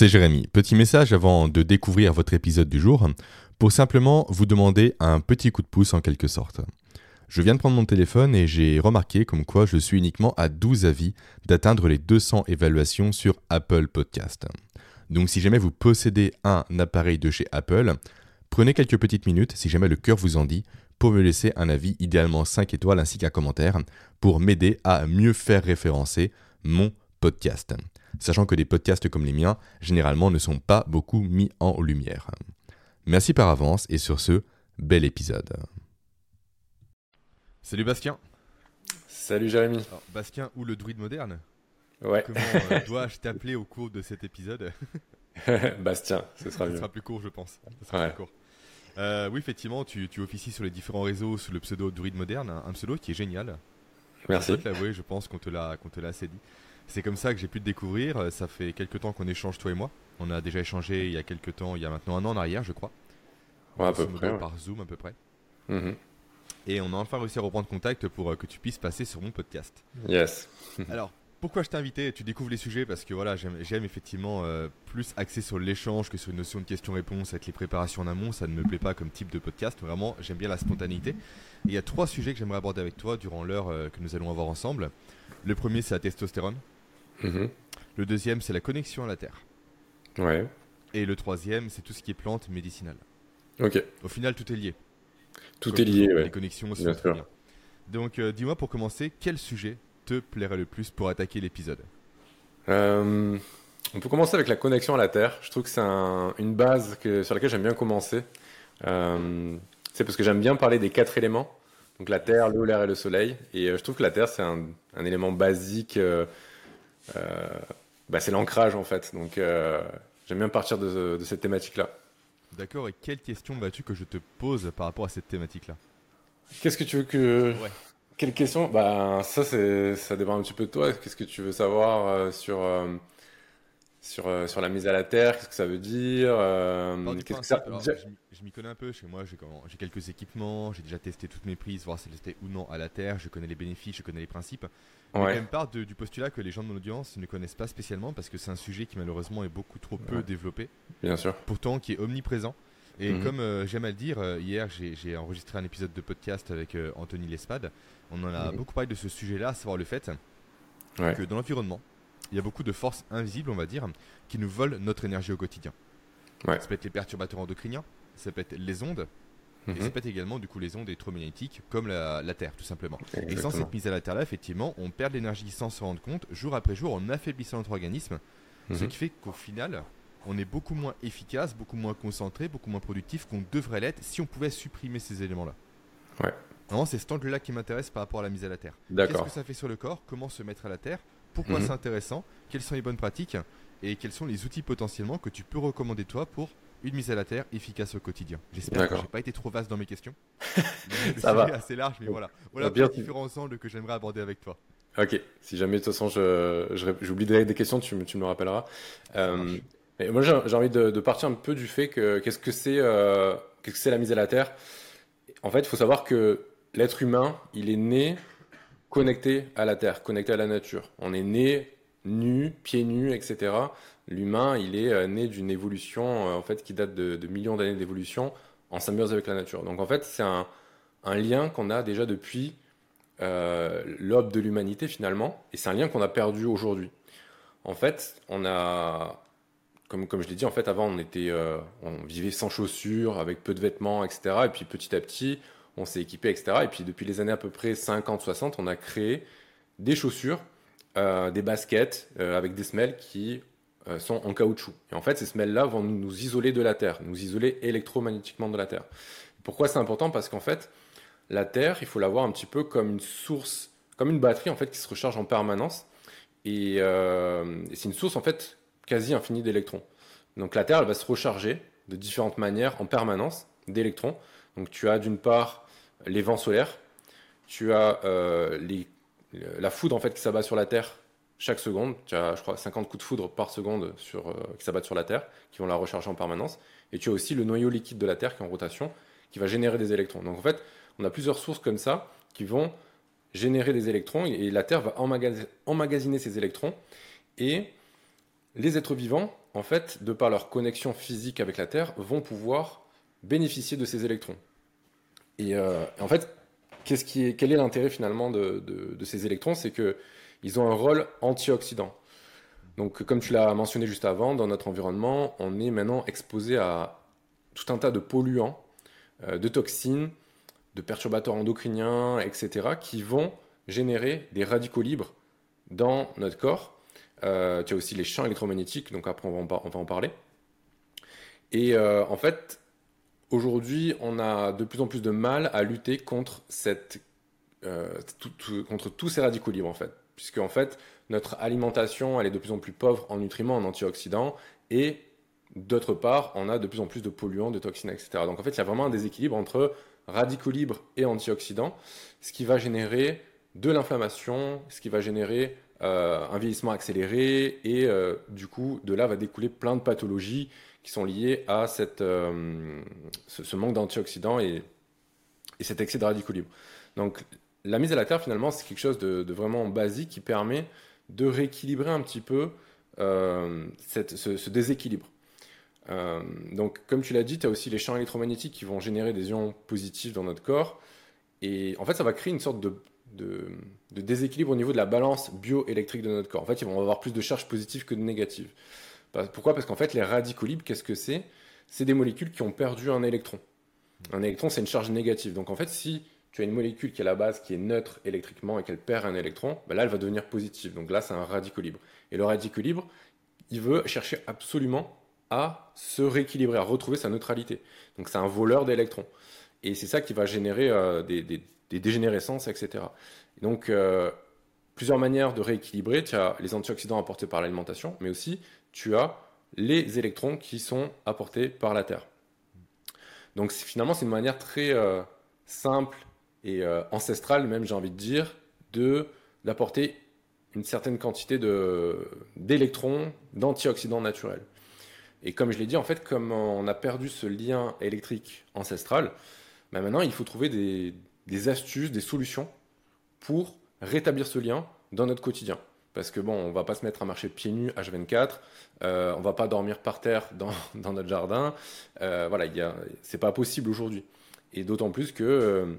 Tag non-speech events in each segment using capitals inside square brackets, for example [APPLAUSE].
c'est Jérémy. Petit message avant de découvrir votre épisode du jour, pour simplement vous demander un petit coup de pouce en quelque sorte. Je viens de prendre mon téléphone et j'ai remarqué comme quoi je suis uniquement à 12 avis d'atteindre les 200 évaluations sur Apple Podcast. Donc si jamais vous possédez un appareil de chez Apple, prenez quelques petites minutes, si jamais le cœur vous en dit, pour me laisser un avis, idéalement 5 étoiles ainsi qu'un commentaire, pour m'aider à mieux faire référencer mon podcast. Sachant que des podcasts comme les miens, généralement, ne sont pas beaucoup mis en lumière. Merci par avance et sur ce, bel épisode. Salut Bastien. Salut Jérémy. Bastien ou le druide moderne? Ouais. Comment euh, [LAUGHS] dois-je t'appeler au cours de cet épisode? [LAUGHS] Bastien, ce sera Ce mieux. sera plus court, je pense. Ce sera Ouais. plus court. Euh, oui, effectivement, tu, tu officies sur les différents réseaux sous le pseudo druide moderne, un un pseudo qui est génial. Merci. Je l'avouer, je pense qu'on te l'a qu'on te l'a assez dit. C'est comme ça que j'ai pu te découvrir. Euh, Ça fait quelques temps qu'on échange toi et moi. On a déjà échangé il y a quelques temps, il y a maintenant un an en arrière, je crois. Ouais, à peu près. ouais. Par Zoom à peu près. Mhm. Et on a enfin réussi à reprendre contact pour euh, que tu puisses passer sur mon podcast. Yes. [LAUGHS] Alors, pourquoi je t'ai invité? Tu découvres les sujets parce que voilà, j'aime j'aime effectivement euh, plus axer sur l'échange que sur une notion de question-réponse avec les préparations en amont. Ça ne me plaît pas comme type de podcast. Vraiment, j'aime bien la spontanéité. Et il y a trois sujets que j'aimerais aborder avec toi durant l'heure euh, que nous allons avoir ensemble. Le premier, c'est la testostérone. Mhm. Le deuxième, c'est la connexion à la Terre. Ouais. Et le troisième, c'est tout ce qui est plantes médicinales. Ok. Au final, tout est lié. Tout Comme est lié, toujours, Les ouais. connexions aussi. Bien sûr. liées. Donc, euh, dis-moi pour commencer, quel sujet te plairait le plus pour attaquer l'épisode? Euh, on peut commencer avec la connexion à la Terre. Je trouve que c'est un- une base que, sur laquelle j'aime bien commencer. Euh, c'est parce que j'aime bien parler des quatre éléments. Donc la Terre, l'eau, l'air et le soleil. Et je trouve que la Terre, c'est un, un élément basique. Euh, bah, c'est l'ancrage, en fait. Donc euh, j'aime bien partir de, de cette thématique-là. D'accord, et quelle question vas-tu que je te pose par rapport à cette thématique-là? Qu'est-ce que tu veux que... Ouais. Quelle question? Bah, ça, c'est, ça dépend un petit peu de toi. Qu'est-ce que tu veux savoir euh, sur, euh, sur, euh, sur la mise à la terre? Qu'est-ce que ça veut dire? euh, que ça... alors, je m'y- Je m'y connais un peu, chez moi j'ai quelques équipements, j'ai déjà testé toutes mes prises, voir si elles étaient ou non à la terre, je connais les bénéfices, je connais les principes. Mais Ouais. quand même part de- du postulat que les gens de mon audience ne connaissent pas spécialement parce que c'est un sujet qui malheureusement est beaucoup trop peu développé, Bien sûr. pourtant qui est omniprésent. Et Mhm. comme euh, j'aime à le dire, euh, hier j'ai enregistré un épisode de podcast avec euh, Anthony Lespade. On en a Mhm. beaucoup parlé de ce sujet-là, à savoir le fait Ouais. que dans l'environnement, il y a beaucoup de forces invisibles, on va dire, qui nous volent notre énergie au quotidien. Ouais. Ça peut être les perturbateurs endocriniens, ça peut être les ondes, et ça Mhm. également du coup les ondes électromagnétiques, comme la, la Terre tout simplement. Et sans cette mise à la Terre là, effectivement, on perd de l'énergie sans se rendre compte, jour après jour, en affaiblissant notre organisme, ce Mhm. qui fait qu'au final, on est beaucoup moins efficace, beaucoup moins concentré, beaucoup moins productif qu'on devrait l'être si on pouvait supprimer ces éléments-là. Ouais. Vraiment, c'est cet angle-là qui m'intéresse par rapport à la mise à la Terre. Qu'est-ce que ça fait sur le corps? Comment se mettre à la terre? Pourquoi Mhm. c'est intéressant? Quelles sont les bonnes pratiques? Et quels sont les outils potentiellement que tu peux recommander toi pour une mise à la terre efficace au quotidien J'espère que j'ai pas été trop vaste dans mes questions. [LAUGHS] le Ça va. assez large, mais voilà. Voilà bien les différents angles que j'aimerais aborder avec toi. Ok. Si jamais, de toute façon, je, je j'oublie des, questions, tu, me- tu me le rappelleras. Euh, moi, j'ai, j'ai envie de, de partir un peu du fait que qu'est-ce que c'est, euh, qu'est-ce que c'est la mise à la terre? En fait, il faut savoir que l'être humain, il est né connecté à la terre, connecté à la nature. On est né nu, pieds nus, etc. L'humain, il est euh, né d'une évolution euh, en fait qui date de, de millions d'années d'évolution en symbiose avec la nature. Donc en fait, c'est un, lien qu'on a déjà depuis euh, l'aube de l'humanité finalement, et c'est un lien qu'on a perdu aujourd'hui. En fait, on a, comme, je l'ai dit, en fait, avant on était, on vivait sans chaussures, avec peu de vêtements, etc. Et puis petit à petit, on s'est équipé, etc. Et puis depuis les années à peu près 50-60, on a créé des chaussures, des baskets avec des semelles qui sont en caoutchouc. Et en fait, ces semelles-là vont nous, isoler de la Terre, nous isoler électromagnétiquement de la Terre. Pourquoi c'est important? Parce qu'en fait, la Terre, il faut la voir un petit peu comme une source, comme une batterie en fait qui se recharge en permanence. Et, euh, et c'est une source en fait quasi infinie d'électrons. Donc la Terre, elle va se recharger de différentes manières en permanence d'électrons. Donc tu as d'une part les vents solaires, tu as euh, la foudre en fait qui s'abat sur la Terre chaque seconde. Tu as, je crois, 50 coups de foudre par seconde euh, qui s'abattent sur la Terre, qui vont la recharger en permanence. Et tu as aussi le noyau liquide de la Terre qui est en rotation, qui va générer des électrons. Donc en fait, on a plusieurs sources comme ça qui vont générer des électrons et la Terre va emmagas- emmagasiner ces électrons. Et les êtres vivants, en fait, de par leur connexion physique avec la Terre, vont pouvoir bénéficier de ces électrons. Et euh, en fait, quel est l'intérêt finalement de, ces électrons? C'est qu'ils ont un rôle antioxydant. Donc, comme tu l'as mentionné juste avant, dans notre environnement, on est maintenant exposé à tout un tas de polluants, euh, de toxines, de perturbateurs endocriniens, etc., qui vont générer des radicaux libres dans notre corps. Euh, tu as aussi les champs électromagnétiques, donc après on va en, parler. Et euh, en fait, aujourd'hui, on a de plus en plus de mal à lutter contre, cette, contre tous ces radicaux libres, en fait. Puisque, en fait, notre alimentation, elle est de plus en plus pauvre en nutriments, en antioxydants, et D'autre part, on a de plus en plus de polluants, de toxines, etc. Donc en fait, il y a vraiment un déséquilibre entre radicaux libres et antioxydants, ce qui va générer de l'inflammation, ce qui va générer euh, un vieillissement accéléré, et euh, du coup, de là va découler plein de pathologies qui sont liées à euh, ce, manque d'antioxydants et, cet excès de radicaux libres. La mise à la terre, finalement, c'est quelque chose de, vraiment basique qui permet de rééquilibrer un petit peu ce déséquilibre. Euh, donc, comme tu l'as dit, tu as aussi les champs électromagnétiques qui vont générer des ions positifs dans notre corps. Et en fait, ça va créer une sorte de, déséquilibre au niveau de la balance bioélectrique de notre corps. En fait, ils vont avoir plus de charges positives que de négatives. Pourquoi? Parce qu'en fait, les radicaux libres, qu'est-ce que c'est? C'est des molécules qui ont perdu un électron. Un électron, c'est une charge négative. Donc, en fait, si tu as une molécule qui est à la base qui est neutre électriquement et qu'elle perd un électron, ben là, elle va devenir positive. Donc là, c'est un radical libre. Et le radical libre, il veut chercher absolument à se rééquilibrer, à retrouver sa neutralité. Donc c'est un voleur d'électrons. Et c'est ça qui va générer euh, des, dégénérescences, etc. donc euh, plusieurs manières de rééquilibrer. Tu as les antioxydants apportés par l'alimentation, mais aussi tu as les électrons qui sont apportés par la Terre. Donc finalement c'est une manière très euh, simple et ancestrale même j'ai envie de dire de d'apporter une certaine quantité d'électrons, d'antioxydants naturels. Et comme je l'ai dit, en fait, comme on a perdu ce lien électrique ancestral, bah maintenant il faut trouver des, astuces, des solutions pour rétablir ce lien dans notre quotidien. Parce que bon, on va pas se mettre à marcher pieds nus H24, euh, on va pas dormir par terre [LAUGHS] dans, dans notre jardin. Euh, voilà, c'est pas possible aujourd'hui. Et d'autant plus que euh, euh,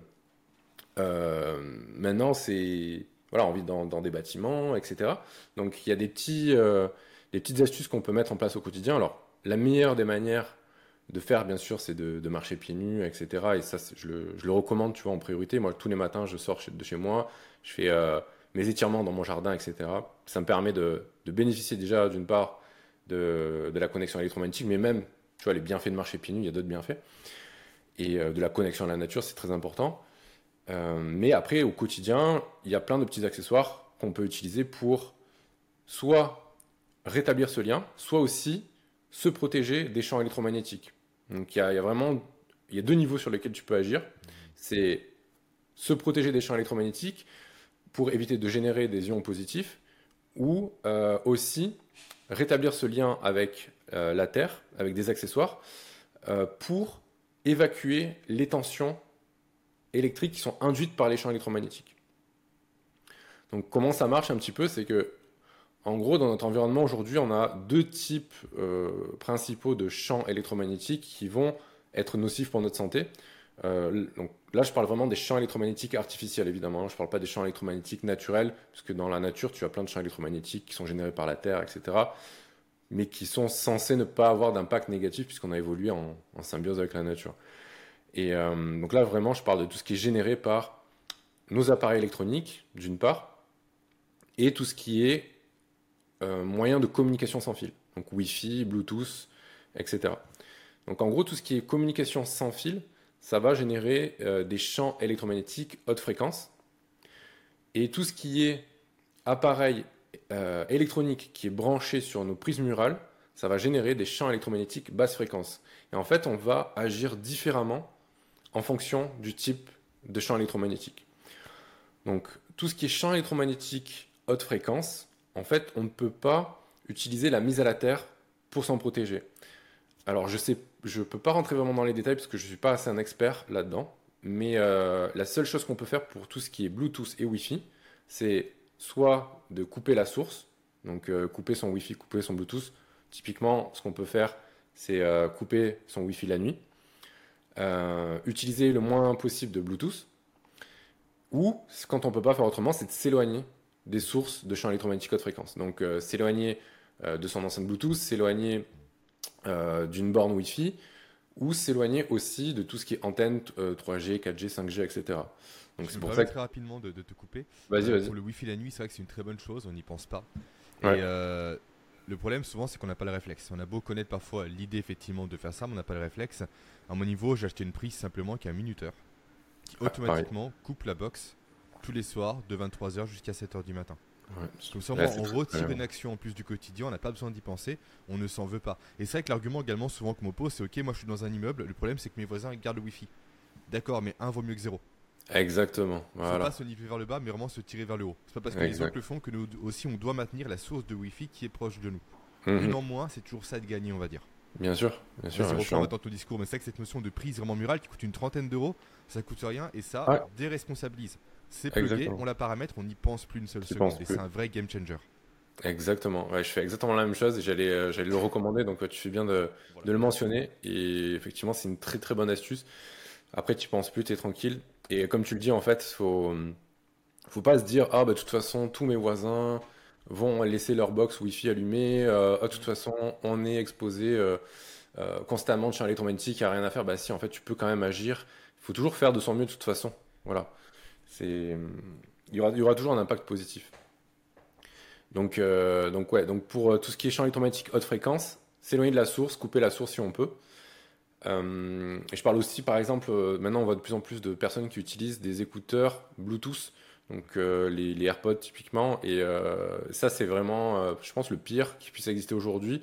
maintenant, c'est voilà, on vit dans, des bâtiments, etc. Donc il y a des petits, des petites astuces qu'on peut mettre en place au quotidien. Alors la meilleure des manières de faire, bien sûr, c'est de, marcher pieds nus, etc. Et ça, je le, recommande, tu vois, en priorité. Moi, tous les matins, je sors de chez moi, je fais euh, mes étirements dans mon jardin, etc. Ça me permet de, bénéficier déjà, d'une part, de, la connexion électromagnétique, mais même, tu vois, les bienfaits de marcher pieds nus, il y a d'autres bienfaits. Et euh, de la connexion à la nature, c'est très important. Euh, mais après, au quotidien, il y a plein de petits accessoires qu'on peut utiliser pour soit rétablir ce lien, soit aussi se protéger des champs électromagnétiques. Donc il y, a, vraiment y a deux niveaux sur lesquels tu peux agir. C'est se protéger des champs électromagnétiques pour éviter de générer des ions positifs ou euh, aussi rétablir ce lien avec euh, la Terre, avec des accessoires, pour évacuer les tensions électriques qui sont induites par les champs électromagnétiques. Donc comment ça marche un petit peu C'est que en gros, dans notre environnement aujourd'hui, on a deux types euh, principaux de champs électromagnétiques qui vont être nocifs pour notre santé. Euh, donc là, je parle vraiment des champs électromagnétiques artificiels, évidemment. Je ne parle pas des champs électromagnétiques naturels, parce que dans la nature, tu as plein de champs électromagnétiques qui sont générés par la Terre, etc., mais qui sont censés ne pas avoir d'impact négatif, puisqu'on a évolué en, symbiose avec la nature. Et euh, donc là, vraiment, je parle de tout ce qui est généré par nos appareils électroniques, d'une part, et tout ce qui est euh, moyens de communication sans fil. Donc Wi-Fi, Bluetooth, etc. Donc en gros, tout ce qui est communication sans fil, ça va générer euh, des champs électromagnétiques haute fréquence. Et tout ce qui est appareil électronique qui est branché sur nos prises murales, ça va générer des champs électromagnétiques basse fréquence. Et en fait, on va agir différemment en fonction du type de champ électromagnétique. Donc tout ce qui est champ électromagnétique haute fréquence, en fait, on ne peut pas utiliser la mise à la terre pour s'en protéger. Alors, je sais, je peux pas rentrer vraiment dans les détails parce que je suis pas assez un expert là-dedans. Mais euh, la seule chose qu'on peut faire pour tout ce qui est Bluetooth et Wi-Fi, c'est soit de couper la source, Donc couper son Wi-Fi, couper son Bluetooth. Typiquement, ce qu'on peut faire, c'est couper son Wi-Fi la nuit, utiliser le moins possible de Bluetooth, ou quand on peut pas faire autrement, c'est de s'éloigner des sources de champs électromagnétiques haute fréquence. Donc s'éloigner de son enceinte Bluetooth, s'éloigner d'une borne Wi-Fi, ou s'éloigner aussi de tout ce qui est antenne 3G, 4G, 5G, etc. Donc c'est pour ça que... très rapidement de, te couper. Vas-y, euh, vas-y. Pour le Wi-Fi la nuit, c'est vrai que c'est une très bonne chose, on n'y pense pas. Et euh, le problème souvent, c'est qu'on n'a pas le réflexe. On a beau connaître parfois l'idée effectivement de faire ça, mais on n'a pas le réflexe. À mon niveau, j'ai acheté une prise simplement qui a un minuteur, qui ah, automatiquement coupe la box tous les soirs de 23h jusqu'à 7h du matin. Ouais, Donc on retire une action en plus du quotidien, on n'a pas besoin d'y penser, on ne s'en veut pas. Et c'est vrai que l'argument également souvent que m'oppose, c'est ok, moi je suis dans un immeuble, le problème c'est que mes voisins gardent le Wi-Fi. D'accord, mais un vaut mieux que zéro. Exactement. Voilà. Faut pas se niveler vers le bas, mais vraiment se tirer vers le haut. C'est pas parce que les autres le font que nous aussi on doit maintenir la source de Wi-Fi qui est proche de nous. Mm Une en moins, c'est toujours ça de gagner, on va dire. Bien sûr, bien sûr. C'est pour ton discours, mais c'est que cette notion de prise vraiment murale qui coûte une trentaine d'euros, ça coûte rien et ça déresponsabilise. C'est plugué, on la paramètre, on n'y pense plus une seule seconde. Et c'est un vrai game changer. Exactement. Ouais, je fais exactement la même chose et j'allais, euh, j'allais le recommander. Donc, tu fais bien de, de, le mentionner. Et effectivement, c'est une très très bonne astuce. Après, tu penses plus, tu es tranquille. Et comme tu le dis, en fait, faut, pas se dire, ah, bah, de toute façon, tous mes voisins vont laisser leur box Wi-Fi allumée. Euh, ah, de toute façon, on est exposé euh, constamment de électromagnétiques, il n'y a rien à faire. Bah, si, en fait, tu peux quand même agir. Il faut toujours faire de son mieux de toute façon. Voilà il y aura, il y aura toujours un impact positif. Donc, euh, donc ouais, donc pour euh, tout ce qui est champ électromagnétique haute fréquence, s'éloigner de la source, couper la source si on peut. Euh, je parle aussi, par exemple, maintenant on voit de plus en plus de personnes qui utilisent des écouteurs Bluetooth, donc les, les, AirPods typiquement. Et ça, c'est vraiment, je pense, le pire qui puisse exister aujourd'hui,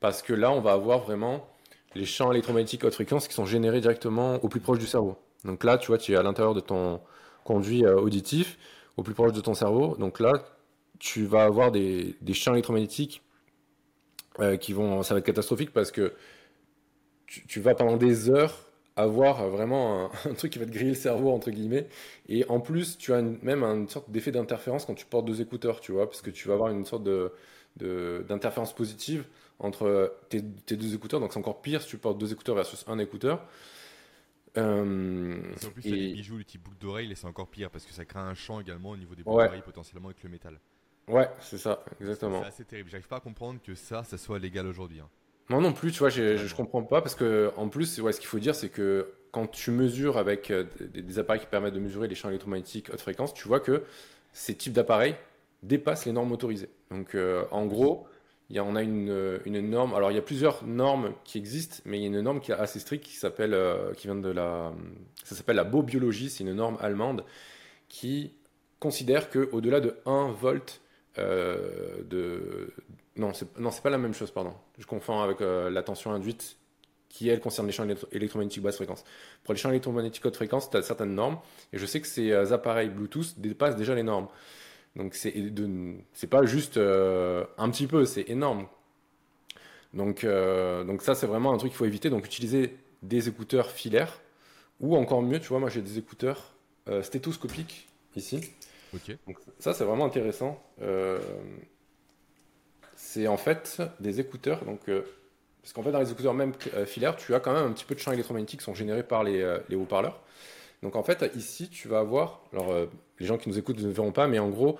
parce que là, on va avoir vraiment les champs électromagnétiques haute fréquence qui sont générés directement au plus proche du cerveau. Donc là, tu vois, tu es à l'intérieur de ton, conduit euh, auditif au plus proche de ton cerveau. Donc là, tu vas avoir des, champs électromagnétiques euh, qui vont, ça va être catastrophique parce que tu, vas pendant des heures avoir vraiment [LAUGHS] un, truc qui va te griller le cerveau entre guillemets et en plus tu as même une sorte d'effet d'interférence quand tu portes deux écouteurs tu vois parce que tu vas avoir une sorte de d'interférence positive entre tes, tes, deux écouteurs donc c'est encore pire si tu portes deux écouteurs versus un écouteur euh, en plus, et... les bijoux, le type boucle d'oreille, et c'est encore pire parce que ça crée un champ également au niveau des boucles d'oreilles potentiellement avec le métal. Ouais, c'est ça, exactement. C'est assez terrible. J'arrive pas à comprendre que ça, ça soit légal aujourd'hui. Hein. Moi non plus, tu vois, je, je comprends pas parce que en plus, ouais, ce qu'il faut dire, c'est que quand tu mesures avec euh, des, appareils qui permettent de mesurer les champs électromagnétiques haute fréquence, tu vois que ces types d'appareils dépassent les normes autorisées. Donc, euh, en gros, il y on a une, une, norme. Alors, il y a plusieurs normes qui existent, mais il y a une norme qui est assez stricte qui s'appelle, euh, qui vient de la, ça s'appelle la Beaubiologie. C'est une norme allemande qui considère que au-delà de 1 volt euh, de, non, c'est non, c'est pas la même chose, pardon. Je confonds avec euh, la tension induite qui elle concerne les champs électromagnétiques basse fréquence. Pour les champs électromagnétiques haute fréquence, tu as certaines normes, et je sais que ces appareils Bluetooth dépassent déjà les normes. Donc c'est c'est pas juste euh, un petit peu, c'est énorme. Donc euh, donc ça c'est vraiment un truc qu'il faut éviter. Donc utiliser des écouteurs filaires ou encore mieux, tu vois, moi j'ai des écouteurs euh, stéthoscopiques ici. Ok. Donc ça c'est vraiment intéressant. C'est en fait des écouteurs donc parce qu'en fait dans les écouteurs même filaires, tu as quand même un petit peu de champs électromagnétiques qui sont générés par les, les haut-parleurs. Donc en fait, ici, tu vas avoir, alors euh, les gens qui nous écoutent ne verront pas, mais en gros,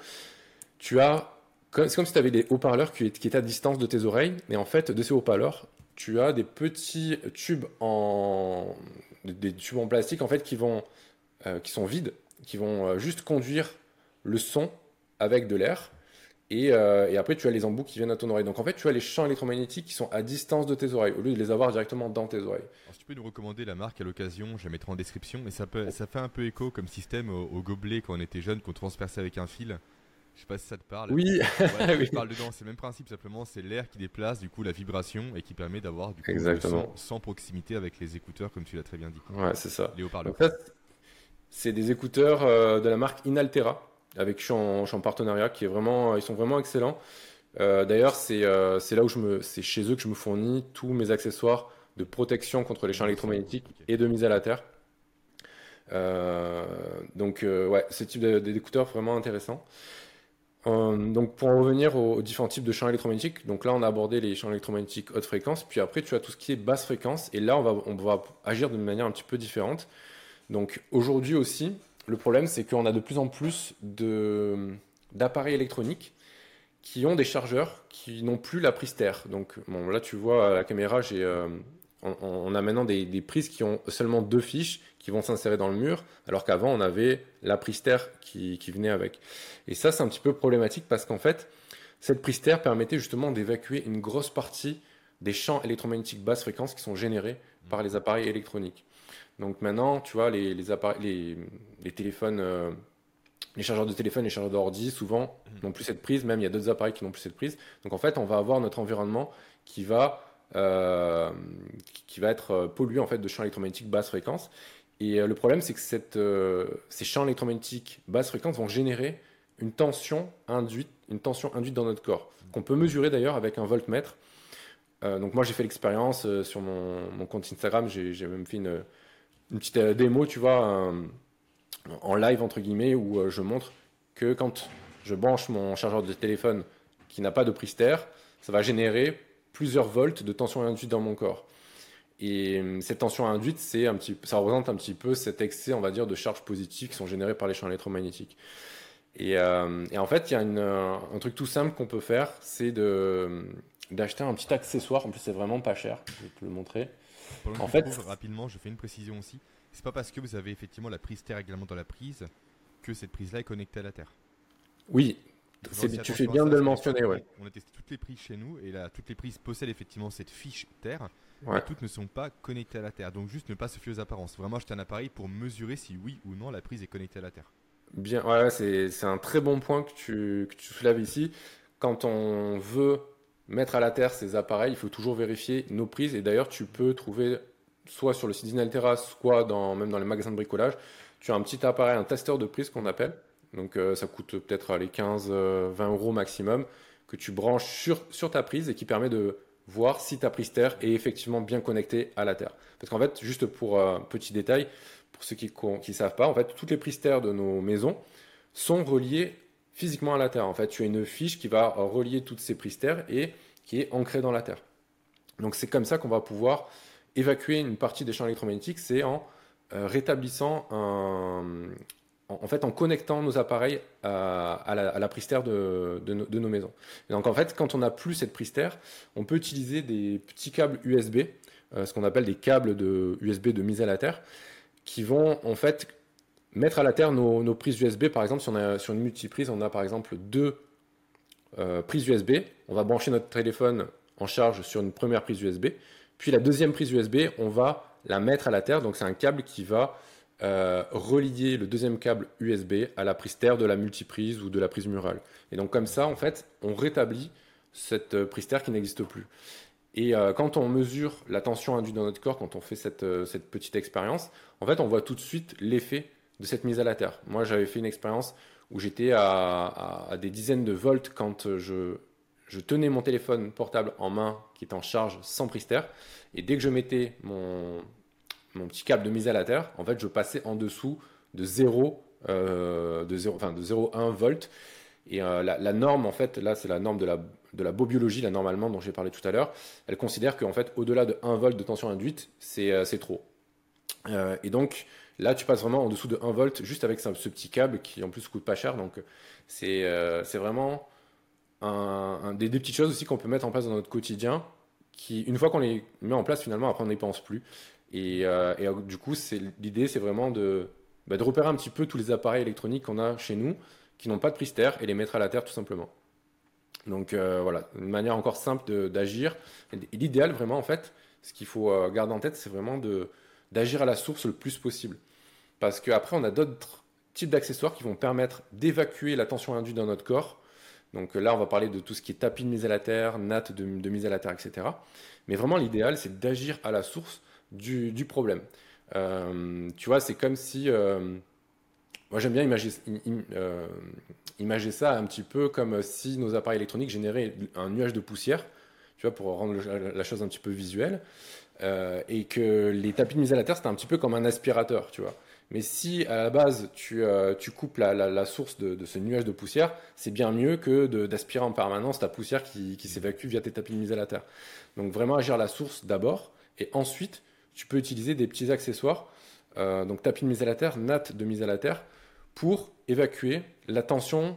tu as, c'est comme si tu avais des haut-parleurs qui, étaient à distance de tes oreilles, et en fait, de ces haut-parleurs, tu as des petits tubes en, des tubes en plastique en fait qui vont, euh, qui sont vides, qui vont euh, juste conduire le son avec de l'air euh, et, après, tu as les embouts qui viennent à ton oreille. Donc en fait, tu as les champs électromagnétiques qui sont à distance de tes oreilles, au lieu de les avoir directement dans tes oreilles. si tu peux nous recommander la marque à l'occasion, je la mettrai en description. Et ça, peut, ça fait un peu écho comme système au, gobelet quand on était jeune, qu'on transperçait avec un fil. Je sais pas si ça te parle. Oui, ouais, [LAUGHS] parle dedans. C'est le même principe, simplement, c'est l'air qui déplace du coup la vibration et qui permet d'avoir du coup Exactement. sans proximité avec les écouteurs, comme tu l'as très bien dit. Ouais, c'est ça. Les haut-parleurs. En fait, c'est des écouteurs euh, de la marque Inaltera avec qui je suis en, partenariat, qui est vraiment, ils sont vraiment excellents. Euh, d'ailleurs, euh, c'est là où je me, c'est chez eux que je me fournis tous mes accessoires de protection contre les champs électromagnétiques et de mise à la terre. Euh, donc ouais, ce type d'écouteurs vraiment intéressant. Euh, donc pour en revenir aux, différents types de champs électromagnétiques, donc là on a abordé les champs électromagnétiques haute fréquence, puis après tu as tout ce qui est basse fréquence, et là on va, on va agir d'une manière un petit peu différente. Donc aujourd'hui aussi, le problème c'est qu'on a de plus en plus d'appareils électroniques qui ont des chargeurs qui n'ont plus la prise terre. Donc là tu vois à la caméra, on, a maintenant des, prises qui ont seulement deux fiches qui vont s'insérer dans le mur, alors qu'avant on avait la prise terre qui, venait avec. Et ça c'est un petit peu problématique parce qu'en fait, cette prise terre permettait justement d'évacuer une grosse partie des champs électromagnétiques basse fréquence qui sont générés par les appareils électroniques. Donc maintenant, tu vois, les, les, téléphones, euh, les chargeurs de téléphone, les chargeurs d'ordi, souvent n'ont plus cette prise. Même il y a d'autres appareils qui n'ont plus cette prise. Donc en fait, on va avoir notre environnement qui va euh, qui va être euh, pollué en fait de champs électromagnétiques basse fréquence. Et euh, le problème, c'est que cette, ces champs électromagnétiques basse fréquence vont générer une tension induite, une tension induite dans notre corps, qu'on peut mesurer d'ailleurs avec un voltmètre. donc moi, j'ai fait l'expérience sur mon, mon, compte Instagram, j'ai même fait une, une, petite démo, tu vois, en live entre guillemets, où je montre que quand je branche mon chargeur de téléphone qui n'a pas de prise terre, ça va générer plusieurs volts de tension induite dans mon corps. Et euh, cette tension induite, c'est un petit, ça représente un petit peu cet excès, on va dire, de charges positives qui sont générées par les champs électromagnétiques. Et, euh, en fait, il y a un truc tout simple qu'on peut faire, c'est d'acheter un petit accessoire. En plus, c'est vraiment pas cher. Je vais te le montrer. En fait, rapidement, je fais une précision aussi. C'est pas parce que vous avez effectivement la prise terre également dans la prise que cette prise-là est connectée à la terre. Oui, tu fais bien de le mentionner, ouais. On a testé toutes les prises chez nous et là, toutes les prises possèdent effectivement cette fiche Terre, mais toutes ne sont pas connectées à la Terre. Donc juste ne pas se fier aux apparences. Vraiment acheter un appareil pour mesurer si oui ou non la prise est connectée à la Terre. Bien, ouais, c'est un très bon point que tu, que tu soulèves ici. Quand on veut mettre à la Terre ces appareils, il faut toujours vérifier nos prises. Et d'ailleurs, tu peux trouver soit sur le site d'Inaltera, soit même dans les magasins de bricolage, tu as un petit appareil, un testeur de prise qu'on appelle donc euh, ça coûte peut-être les 15-20 euh, euros maximum que tu branches sur, ta prise et qui permet de voir si ta prise terre est effectivement bien connectée à la terre. Parce qu'en fait, juste pour un petit détail, pour ceux qui ne savent pas, en fait, toutes les prises terre de nos maisons sont reliées physiquement à la terre. En fait, tu as une fiche qui va relier toutes ces prises terre et qui est ancrée dans la terre. Donc c'est comme ça qu'on va pouvoir évacuer une partie des champs électromagnétiques, c'est en euh, rétablissant un, en, fait, en connectant nos appareils à, la, prise terre de, nos maisons. donc, en fait, quand on n'a plus cette prise terre, on peut utiliser des petits câbles USB, euh, ce qu'on appelle des câbles de USB de mise à la terre, qui vont en fait mettre à la terre nos, prises USB. Par exemple, si on a sur une multiprise, on a par exemple deux euh, prises USB. On va brancher notre téléphone en charge sur une première prise USB. Puis la deuxième prise USB, on va la mettre à la terre. Donc c'est un câble qui va euh, relier le deuxième câble USB à la prise terre de la multiprise ou de la prise murale. Et donc comme ça, en fait, on rétablit cette euh, prise terre qui n'existe plus. Et quand on mesure la tension induite dans notre corps, quand on fait cette, cette petite expérience, en fait, on voit tout de suite l'effet de cette mise à la terre. Moi, j'avais fait une expérience où j'étais à, des dizaines de volts quand je, tenais mon téléphone portable en main qui est en charge sans prise. Et dès que je mettais mon, petit câble de mise à la terre, en fait, je passais en dessous de 0, euh, de 0, enfin de 0,1 volt. Et euh, la, norme, en fait, là, c'est la norme de la, de la bobiologie, normalement, dont j'ai parlé tout à l'heure. Elle considère qu'en fait, au-delà de 1 volt de tension induite, c'est euh, trop. et donc, là, tu passes vraiment en dessous de 1 volt, juste avec ce, petit câble qui, en plus, coûte pas cher. Donc, c'est vraiment un, des, des, petites choses aussi qu'on peut mettre en place dans notre quotidien, qui, une fois qu'on les met en place, finalement, après, on n'y pense plus. Et, euh, et, du coup, l'idée, c'est vraiment de, bah, de repérer un petit peu tous les appareils électroniques qu'on a chez nous qui n'ont pas de prise terre et les mettre à la terre tout simplement. Donc euh, voilà, une manière encore simple d'agir. L'idéal vraiment en fait, ce qu'il faut euh, garder en tête, c'est vraiment d'agir à la source le plus possible. Parce qu'après, on a d'autres types d'accessoires qui vont permettre d'évacuer la tension induite dans notre corps. Donc là, on va parler de tout ce qui est tapis de mise à la terre, natte de, mise à la terre, etc. Mais vraiment, l'idéal, c'est d'agir à la source du, problème. Euh, tu vois, c'est comme si... Euh, moi, j'aime bien euh, imaginer ça un petit peu comme si nos appareils électroniques généraient un nuage de poussière, tu vois, pour rendre la chose un petit peu visuelle, et que les tapis de mise à la terre, c'était un petit peu comme un aspirateur, tu vois. Mais si à la base tu, euh, coupes la, source de, ce nuage de poussière, c'est bien mieux que d'aspirer en permanence ta poussière qui, s'évacue via tes tapis de mise à la terre. Donc vraiment agir la source d'abord, et ensuite tu peux utiliser des petits accessoires, euh, donc tapis de mise à la terre, natte de mise à la terre, pour évacuer la tension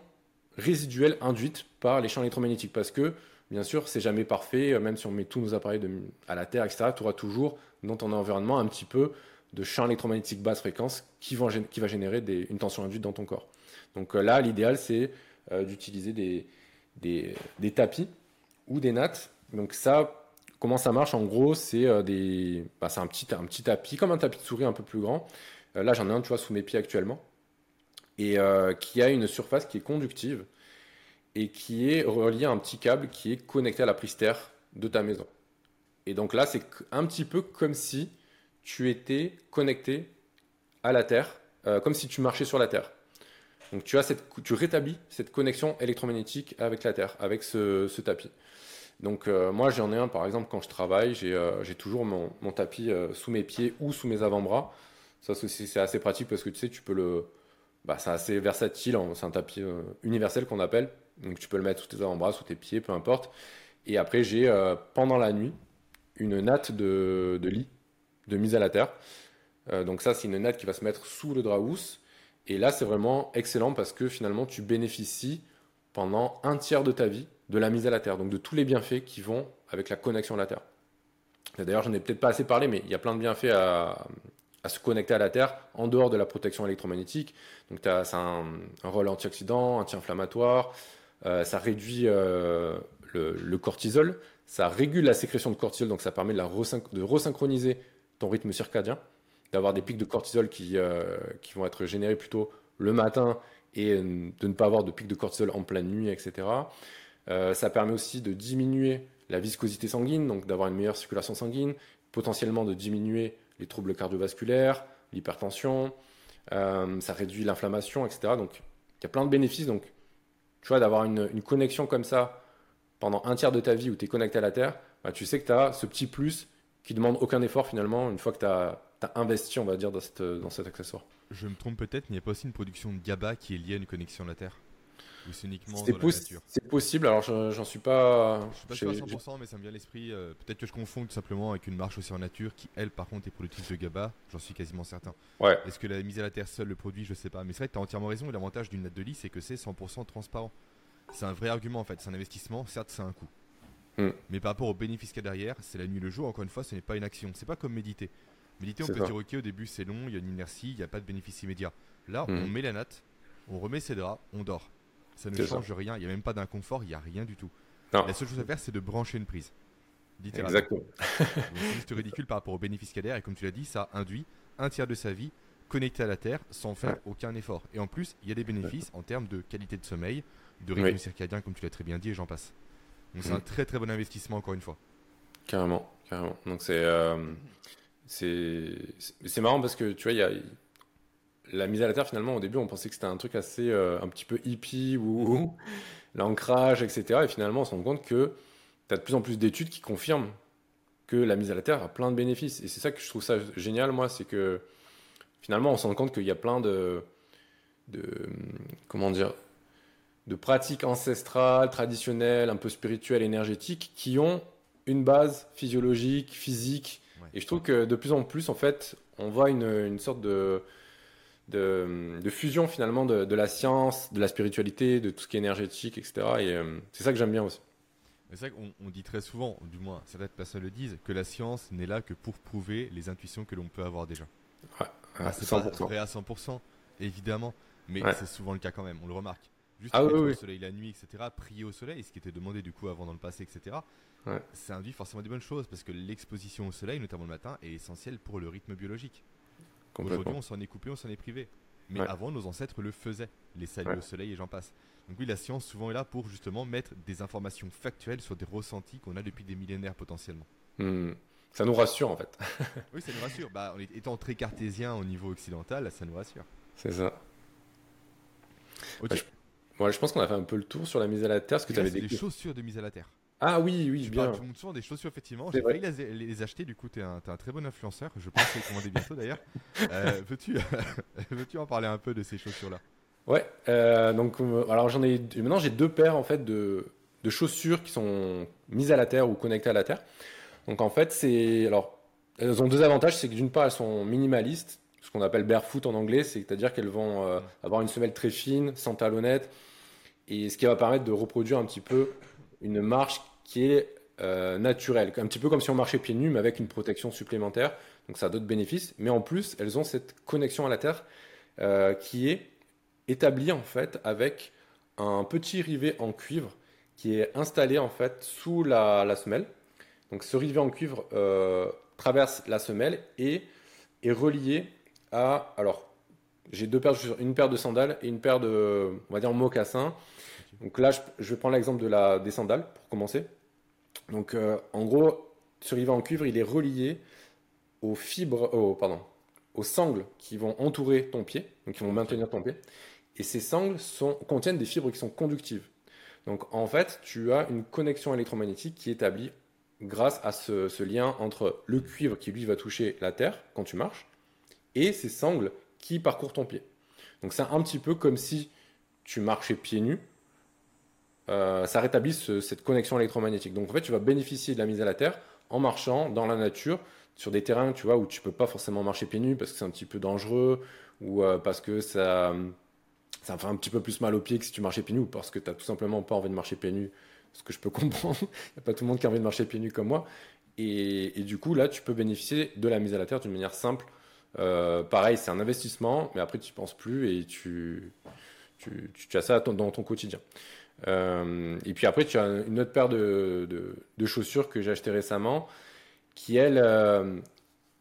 résiduelle induite par les champs électromagnétiques. Parce que, bien sûr, c'est jamais parfait, même si on met tous nos appareils à la terre, etc., tu auras toujours dans ton environnement un petit peu de champs électromagnétiques basse fréquence qui, va générer une tension induite dans ton corps. Donc euh, là, l'idéal, c'est euh, d'utiliser des, tapis ou des nattes. Donc ça, comment ça marche? En gros, c'est euh, bah, un, petit, un petit tapis, comme un tapis de souris un peu plus grand. là, j'en ai un, tu vois, sous mes pieds actuellement. Et qui a une surface qui est conductive et qui est relié à un petit câble qui est connecté à la prise terre de ta maison. Et donc là, c'est un petit peu comme si tu étais connecté à la Terre, euh, comme si tu marchais sur la Terre. Donc tu, as cette, tu rétablis cette connexion électromagnétique avec la Terre, avec ce, tapis. Donc euh, moi j'en ai un par exemple quand je travaille, j'ai euh, toujours mon, tapis sous mes pieds ou sous mes avant-bras. Ça c'est assez pratique parce que tu sais tu peux le... Bah, c'est assez versatile, hein. c'est un tapis universel qu'on appelle. Donc tu peux le mettre sous tes avant-bras, sous tes pieds, peu importe. Et après j'ai pendant la nuit une natte de lit de mise à la terre. Euh, donc ça, c'est une natte qui va se mettre sous le drap housse. Et là, c'est vraiment excellent parce que finalement, tu bénéficies pendant un tiers de ta vie de la mise à la terre, donc de tous les bienfaits qui vont avec la connexion à la terre. D'ailleurs, je n'ai peut-être pas assez parlé, mais il y a plein de bienfaits à, se connecter à la terre en dehors de la protection électromagnétique. Donc, ça a un, rôle antioxydant, anti-inflammatoire, euh, ça réduit euh, le, cortisol, ça régule la sécrétion de cortisol, donc ça permet de, resynchroniser ton rythme circadien, d'avoir des pics de cortisol qui, euh, vont être générés plutôt le matin et de ne pas avoir de pics de cortisol en pleine nuit, etc. Euh, ça permet aussi de diminuer la viscosité sanguine, donc d'avoir une meilleure circulation sanguine, potentiellement de diminuer les troubles cardiovasculaires, l'hypertension, euh, ça réduit l'inflammation, etc. Donc il y a plein de bénéfices. Donc tu vois, d'avoir une, connexion comme ça pendant un tiers de ta vie où tu es connecté à la Terre, bah, tu sais que tu as ce petit plus qui demande aucun effort finalement une fois que tu as, investi, on va dire, dans, dans cet accessoire. Je me trompe peut-être, mais il n'y a pas aussi une production de GABA qui est liée à une connexion à la Terre? Ou c'est uniquement dans la nature C'est possible, alors j'en suis pas. Je suis pas sûr à 100%, mais ça me vient à l'esprit. Euh, peut-être que je confonds tout simplement avec une marche aussi en nature qui, elle, par contre, est productrice de GABA, j'en suis quasiment certain. Ouais. Est-ce que la mise à la Terre seule le produit Je sais pas. Mais c'est vrai que tu as entièrement raison, l'avantage d'une natte de lit, c'est que c'est 100% transparent. C'est un vrai argument en fait, c'est un investissement, certes, c'est un coût. Mm. Mais par rapport au bénéfice qu'il y a derrière, c'est la nuit et le jour, encore une fois, ce n'est pas une action. C'est pas comme méditer. Méditer, on peut dire, ok, au début c'est long, il y a une inertie, il n'y a pas de bénéfice immédiat. Là, on mm. met la natte, on remet ses draps, on dort. Ça ne change rien, il n'y a même pas d'inconfort, il n'y a rien du tout. La seule chose à faire, c'est de brancher une prise. Exactement. c'est juste ridicule par rapport au bénéfice qu'il y a. Et comme tu l'as dit, ça induit un tiers de sa vie connecté à la Terre sans faire aucun effort. Et en plus, il y a des bénéfices en termes de qualité de sommeil, de rythme circadien, comme tu l'as très bien dit, et j'en passe. Donc c'est un mm. très très bon investissement encore une fois. Carrément, carrément. Donc c'est euh, c'est marrant parce que tu vois il y a la mise à la terre finalement au début on pensait que c'était un truc assez euh, un petit peu hippie ou l'ancrage etc et finalement on se rend compte que tu as de plus en plus d'études qui confirment que la mise à la terre a plein de bénéfices. Et c'est ça que je trouve ça génial moi c'est que finalement on se rend compte qu'il y a plein de de comment dire de pratiques ancestrales, traditionnelles, un peu spirituelles, énergétiques, qui ont une base physiologique, physique. Et je trouve que de plus en plus, en fait, on voit une, sorte de, de, fusion finalement de, la science, de la spiritualité, de tout ce qui est énergétique, etc. Et euh, c'est ça que j'aime bien aussi. C'est vrai qu'on dit très souvent, du moins certaines personnes le disent, que la science n'est là que pour prouver les intuitions que l'on peut avoir déjà. Ouais, ah, c'est pas vrai à 100%, évidemment, mais c'est souvent le cas quand même, on le remarque. Juste ah, au soleil la nuit, etc., prier au soleil, ce qui était demandé du coup avant dans le passé, etc., ouais. ça induit forcément des bonnes choses parce que l'exposition au soleil, notamment le matin, est essentielle pour le rythme biologique. Aujourd'hui, on s'en est coupé, on s'en est privé. Mais avant, nos ancêtres le faisaient, les saluts au soleil et j'en passe. Donc oui, la science souvent est là pour justement mettre des informations factuelles sur des ressentis qu'on a depuis des millénaires potentiellement. Hmm. Ça nous rassure en fait. [LAUGHS] oui, ça nous rassure. Bah, étant très cartésien au niveau occidental, ça nous rassure. C'est ça. Ok. Bah, je pense qu'on a fait un peu le tour sur la mise à la terre. Ce que tu avais des chaussures de mise à la terre. Ah oui, oui, tu, bien. tu montres souvent des chaussures, effectivement. J'ai failli les, les acheter, du coup, t'es un, t'es un très bon influenceur. Je pense les commander bientôt d'ailleurs. [LAUGHS] Euh, veux-tu, veux-tu en parler un peu de ces chaussures-là? Ouais, euh, donc euh, alors j'en ai maintenant j'ai deux paires en fait de, de chaussures qui sont mises à la terre ou connectées à la terre. Donc en fait c'est alors elles ont deux avantages, c'est que d'une part elles sont minimalistes, ce qu'on appelle barefoot en anglais, c'est-à-dire qu'elles vont euh, avoir une semelle très fine, sans talonnette, et ce qui va permettre de reproduire un petit peu une marche qui est euh, naturelle, un petit peu comme si on marchait pieds nus mais avec une protection supplémentaire. Donc ça a d'autres bénéfices, mais en plus elles ont cette connexion à la terre euh, qui est établi en fait avec un petit rivet en cuivre qui est installé en fait sous la, semelle. Donc ce rivet en cuivre euh, traverse la semelle et est relié à alors j'ai deux paires une paire de sandales et une paire de on va dire mocassins. Donc là je, je vais prendre l'exemple de la des sandales pour commencer. Donc euh, en gros ce rivet en cuivre il est relié aux fibres oh, pardon aux sangles qui vont entourer ton pied donc qui vont maintenir ton pied et ces sangles sont, contiennent des fibres qui sont conductives. Donc en fait, tu as une connexion électromagnétique qui est établie grâce à ce, ce lien entre le cuivre qui lui va toucher la terre quand tu marches et ces sangles qui parcourent ton pied. Donc c'est un petit peu comme si tu marchais pieds nus. Euh, ça rétablit ce- cette connexion électromagnétique. Donc en fait, tu vas bénéficier de la mise à la terre en marchant dans la nature sur des terrains, tu vois, où tu peux pas forcément marcher pieds nus parce que c'est un petit peu dangereux ou euh, parce que ça ça fait un petit peu plus mal aux pieds que si tu marchais pieds nus ou parce que tu tout simplement pas envie de marcher pieds nus, ce que je peux [LAUGHS] comprendre. Il n'y a pas tout le monde qui a envie de marcher pieds nus comme moi. Et, du coup, là, tu peux bénéficier de la mise à la terre d'une manière simple. Euh, pareil, c'est un investissement, mais après, tu n'y penses plus et tu, tu, tu, tu as ça dans ton quotidien. Euh, et puis après, tu as une autre paire de, chaussures que j'ai acheté récemment qui, elle, euh,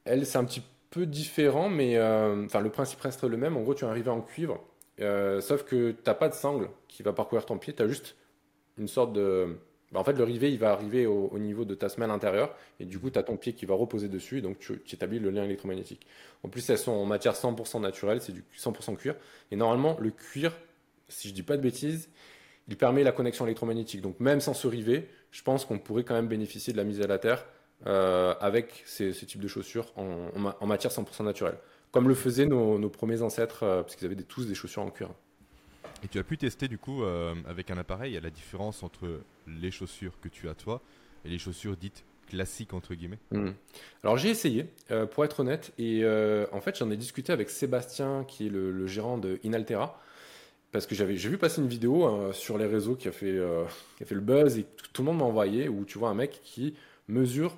elle c'est un petit peu différent, mais euh, enfin, le principe reste le même. En gros, tu as un rivet en cuivre sauf que t'as pas de sangle qui va parcourir ton pied, tu as juste une sorte de. bah, en fait, le rivet, il va arriver au, au niveau de ta semelle intérieure, et du coup, tu as ton pied qui va reposer dessus, et donc tu, tu établis le lien électromagnétique. En plus, elles sont en matière 100% naturelle, c'est du 100% cuir. Et normalement, le cuir, si je dis pas de bêtises, il permet la connexion électromagnétique. Donc, même sans ce rivet, je pense qu'on pourrait quand même bénéficier de la mise à la terre euh, avec ces, ce type de chaussures en, en ma- en matière 100% naturelle. Comme le faisaient nos, nos premiers ancêtres, euh, parce qu'ils avaient des- tous des chaussures en cuir. Et tu as pu tester, du coup, euh, avec un appareil, la différence entre les chaussures que tu as toi et les chaussures dites classiques, entre guillemets? Hmm. Alors j'ai essayé, euh, pour être honnête, et en fait j'en ai discuté avec Sébastien, qui est le, le gérant de Inaltera, parce que j'avais, j'ai vu passer une vidéo euh, sur les réseaux qui a fait, euh, qui a fait le buzz et tout le monde m'a envoyé, où tu vois un mec qui mesure,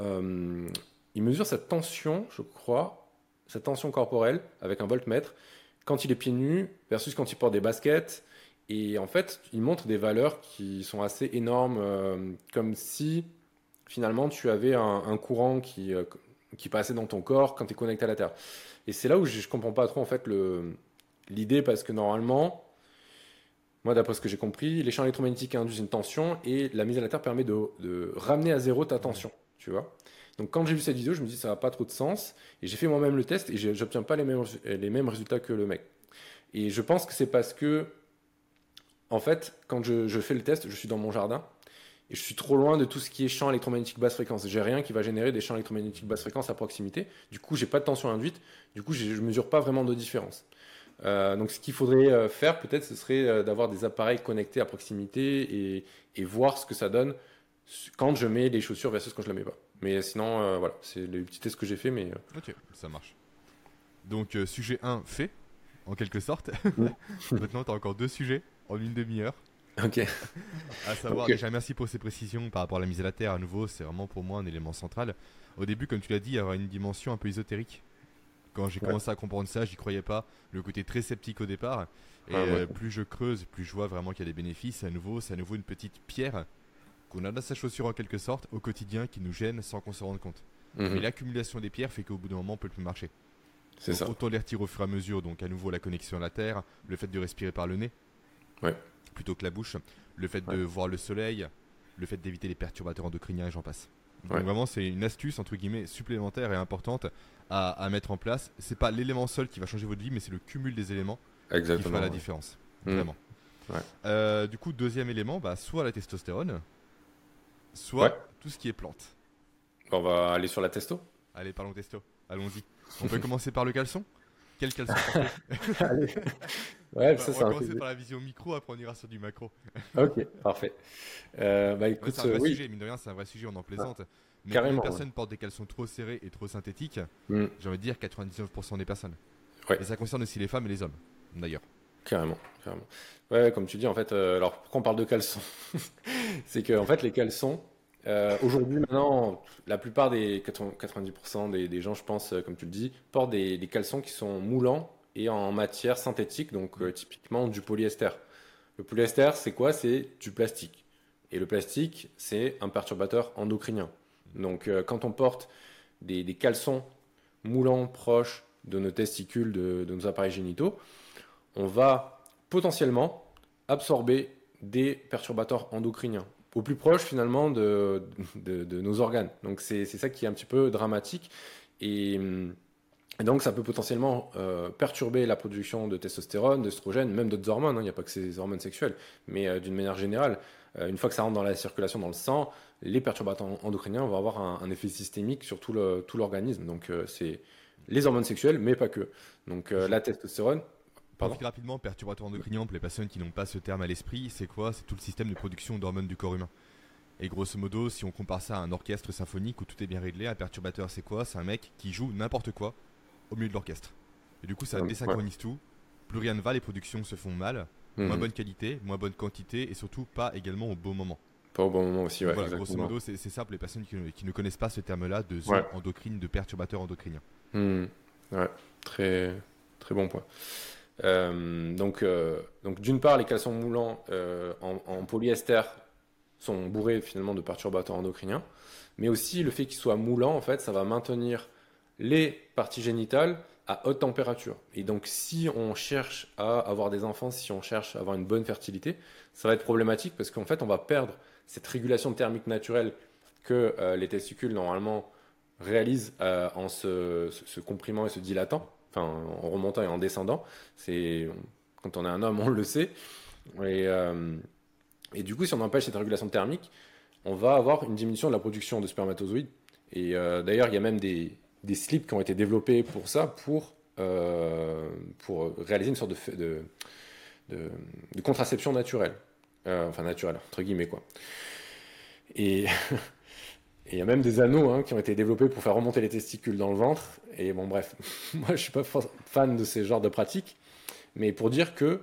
euh, il mesure sa tension, je crois, sa tension corporelle avec un voltmètre quand il est pieds nus versus quand il porte des baskets. Et en fait, il montre des valeurs qui sont assez énormes, euh, comme si finalement tu avais un, courant qui, qui passait dans ton corps quand tu es connecté à la Terre. Et c'est là où je, je comprends pas trop en fait le, l'idée parce que normalement, moi d'après ce que j'ai compris, les champs électromagnétiques induisent une tension et la mise à la Terre permet de, ramener à zéro ta tension, tu vois. Donc quand j'ai vu cette vidéo, je me dis ça n'a pas trop de sens et j'ai fait moi-même le test et j'obtiens pas les mêmes, résultats que le mec. Et je pense que c'est parce que en fait, quand je, fais le test, je suis dans mon jardin et je suis trop loin de tout ce qui est champ électromagnétique basse fréquence. J'ai rien qui va générer des champs électromagnétiques basse fréquence à proximité. Du coup, j'ai pas de tension induite. Du coup, je mesure pas vraiment de différence. Euh, donc, ce qu'il faudrait euh, faire, peut-être, ce serait euh, d'avoir des appareils connectés à proximité et, et voir ce que ça donne quand je mets les chaussures versus quand je la mets pas. Mais sinon, euh, voilà, c'est le petit test que j'ai fait, mais Ok, ça marche. Donc, euh, sujet 1 fait, en quelque sorte. [LAUGHS] [LAUGHS] Maintenant, tu as encore deux sujets en une demi-heure. ok. [LAUGHS] À savoir, Ok. déjà, merci pour ces précisions par rapport à la mise à la terre. À nouveau, c'est vraiment pour moi un élément central. Au début, comme tu l'as dit, il y aura une dimension un peu ésotérique. Quand j'ai Ouais. commencé à comprendre ça, j'y croyais pas. Le côté très sceptique au départ. Et Ah, ouais. euh, plus je creuse, plus je vois vraiment qu'il y a des bénéfices. À nouveau, c'est à nouveau une petite pierre qu'on a dans sa chaussure en quelque sorte au quotidien qui nous gêne sans qu'on se rende compte. Mhm. Mais l'accumulation des pierres fait qu'au bout d'un moment, on peut plus marcher. C'est ça. Autant les retirer au fur et à mesure. Donc à nouveau la connexion à la terre, le fait de respirer par le nez, Ouais. plutôt que la bouche, le fait de voir le soleil, le fait d'éviter les perturbateurs endocriniens et j'en passe. Donc Ouais. vraiment c'est une astuce entre guillemets supplémentaire et importante à, à mettre en place. C'est pas l'élément seul qui va changer votre vie, mais c'est le cumul des éléments qui Exactement. fera la ouais. différence. Mm. Vraiment. Ouais. Euh, du coup deuxième élément, bah, soit la testostérone, soit tout ce qui est plante. On va aller sur la testo? Allez, parlons testo. Allons-y. On peut [LAUGHS] commencer par le caleçon? Quel caleçon [LAUGHS] Allez. Ouais, ça, On va commencer par la vision micro, après on ira sur du macro. [LAUGHS] ok, parfait. Euh, bah écoute, c'est un vrai oui. sujet, mine de rien, c'est un vrai sujet, on en plaisante. Mais Carrément, quand les personnes portent des caleçons trop serrés et trop synthétiques, Mm. j'ai envie de dire 99% des personnes. Ouais. Et ça concerne aussi les femmes et les hommes, d'ailleurs. Carrément, carrément. Ouais, comme tu dis, en fait, euh, alors pourquoi on parle de caleçons? [LAUGHS] C'est que en fait, les caleçons, euh, aujourd'hui, maintenant, la plupart des 80 90% des, gens, je pense, euh, comme tu le dis, portent des, caleçons qui sont moulants et en matière synthétique, donc euh, typiquement du polyester. Le polyester, c'est quoi? C'est du plastique. Et le plastique, c'est un perturbateur endocrinien. Donc, quand on porte des, caleçons moulants proches de nos testicules, de nos appareils génitaux, on va potentiellement absorber des perturbateurs endocriniens au plus proche finalement de, de, de nos organes. Donc c'est ça qui est un petit peu dramatique et, et donc ça peut potentiellement euh, perturber la production de testostérone, d'œstrogène, même d'autres hormones. hein. Il n'y a pas que ces hormones sexuelles, mais euh, d'une manière générale, euh, une fois que ça rentre dans la circulation dans le sang, les perturbateurs endocriniens vont avoir un, un effet systémique sur tout l'organisme. Donc c'est les hormones sexuelles, mais pas que. Donc la testostérone. Pour rapidement, perturbateur endocrinien, pour les personnes qui n'ont pas ce terme à l'esprit, c'est quoi? C'est tout le système de production d'hormones du corps humain. Et grosso modo, si on compare ça à un orchestre symphonique où tout est bien réglé, un perturbateur c'est quoi? C'est un mec qui joue n'importe quoi au milieu de l'orchestre. Et du coup, ça Ouais, désynchronise tout. Plus rien ne va, les productions se font mal, moins Mhm. bonne qualité, moins bonne quantité et surtout pas également au bon moment. Pas au bon moment aussi, ouais. voilà, grosso modo, c'est ça pour les personnes qui, ne- qui ne connaissent pas ce terme-là de zone Ouais. endocrine, de perturbateur endocrinien. Hmm. Ouais, très, très bon point. Euh, donc, euh, donc d'une part, les caleçons moulants euh, en, polyester sont bourrés finalement de perturbateurs endocriniens, mais aussi le fait qu'ils soient moulants, en fait, ça va maintenir les parties génitales à haute température. Et donc, si on cherche à avoir des enfants, si on cherche à avoir une bonne fertilité, ça va être problématique parce qu'en fait, on va perdre cette régulation thermique naturelle que les testicules normalement réalisent en se comprimant et se dilatant, en remontant et en descendant. C'est quand on est un homme, on le sait. Et, euh, et du coup, si on empêche cette régulation thermique, on va avoir une diminution de la production de spermatozoïdes. Et euh, d'ailleurs, il y a même des, slips qui ont été développés pour ça, pour, euh, réaliser une sorte de, de, contraception naturelle. Enfin, naturelle, entre guillemets, quoi. Et [LAUGHS] et il y a même des anneaux hein, qui ont été développés pour faire remonter les testicules dans le ventre. Et bon, bref, [LAUGHS] moi je suis pas fa- fan de ces genres de pratiques, mais pour dire que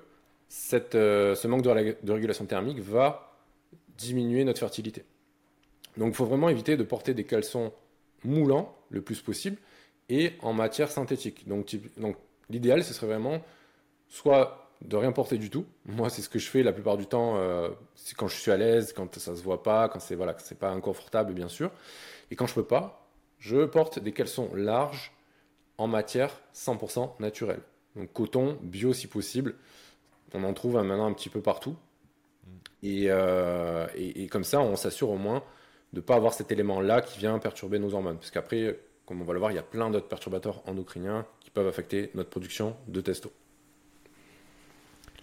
euh, ce manque de, rég- de régulation thermique va diminuer notre fertilité. Donc il faut vraiment éviter de porter des caleçons moulants le plus possible et en matière synthétique. Donc l'idéal ce serait vraiment soit de rien porter du tout. Moi c'est ce que je fais la plupart du temps, euh, c'est quand je suis à l'aise, quand ça se voit pas, quand c'est voilà, c'est pas inconfortable bien sûr. Et quand je peux pas, je porte des caleçons larges en matière 100% naturelle. Donc coton, bio si possible. On en trouve hein, maintenant un petit peu partout. Et, euh, et, et comme ça, on s'assure au moins de ne pas avoir cet élément-là qui vient perturber nos hormones. Parce qu'après, comme on va le voir, il y a plein d'autres perturbateurs endocriniens qui peuvent affecter notre production de testo.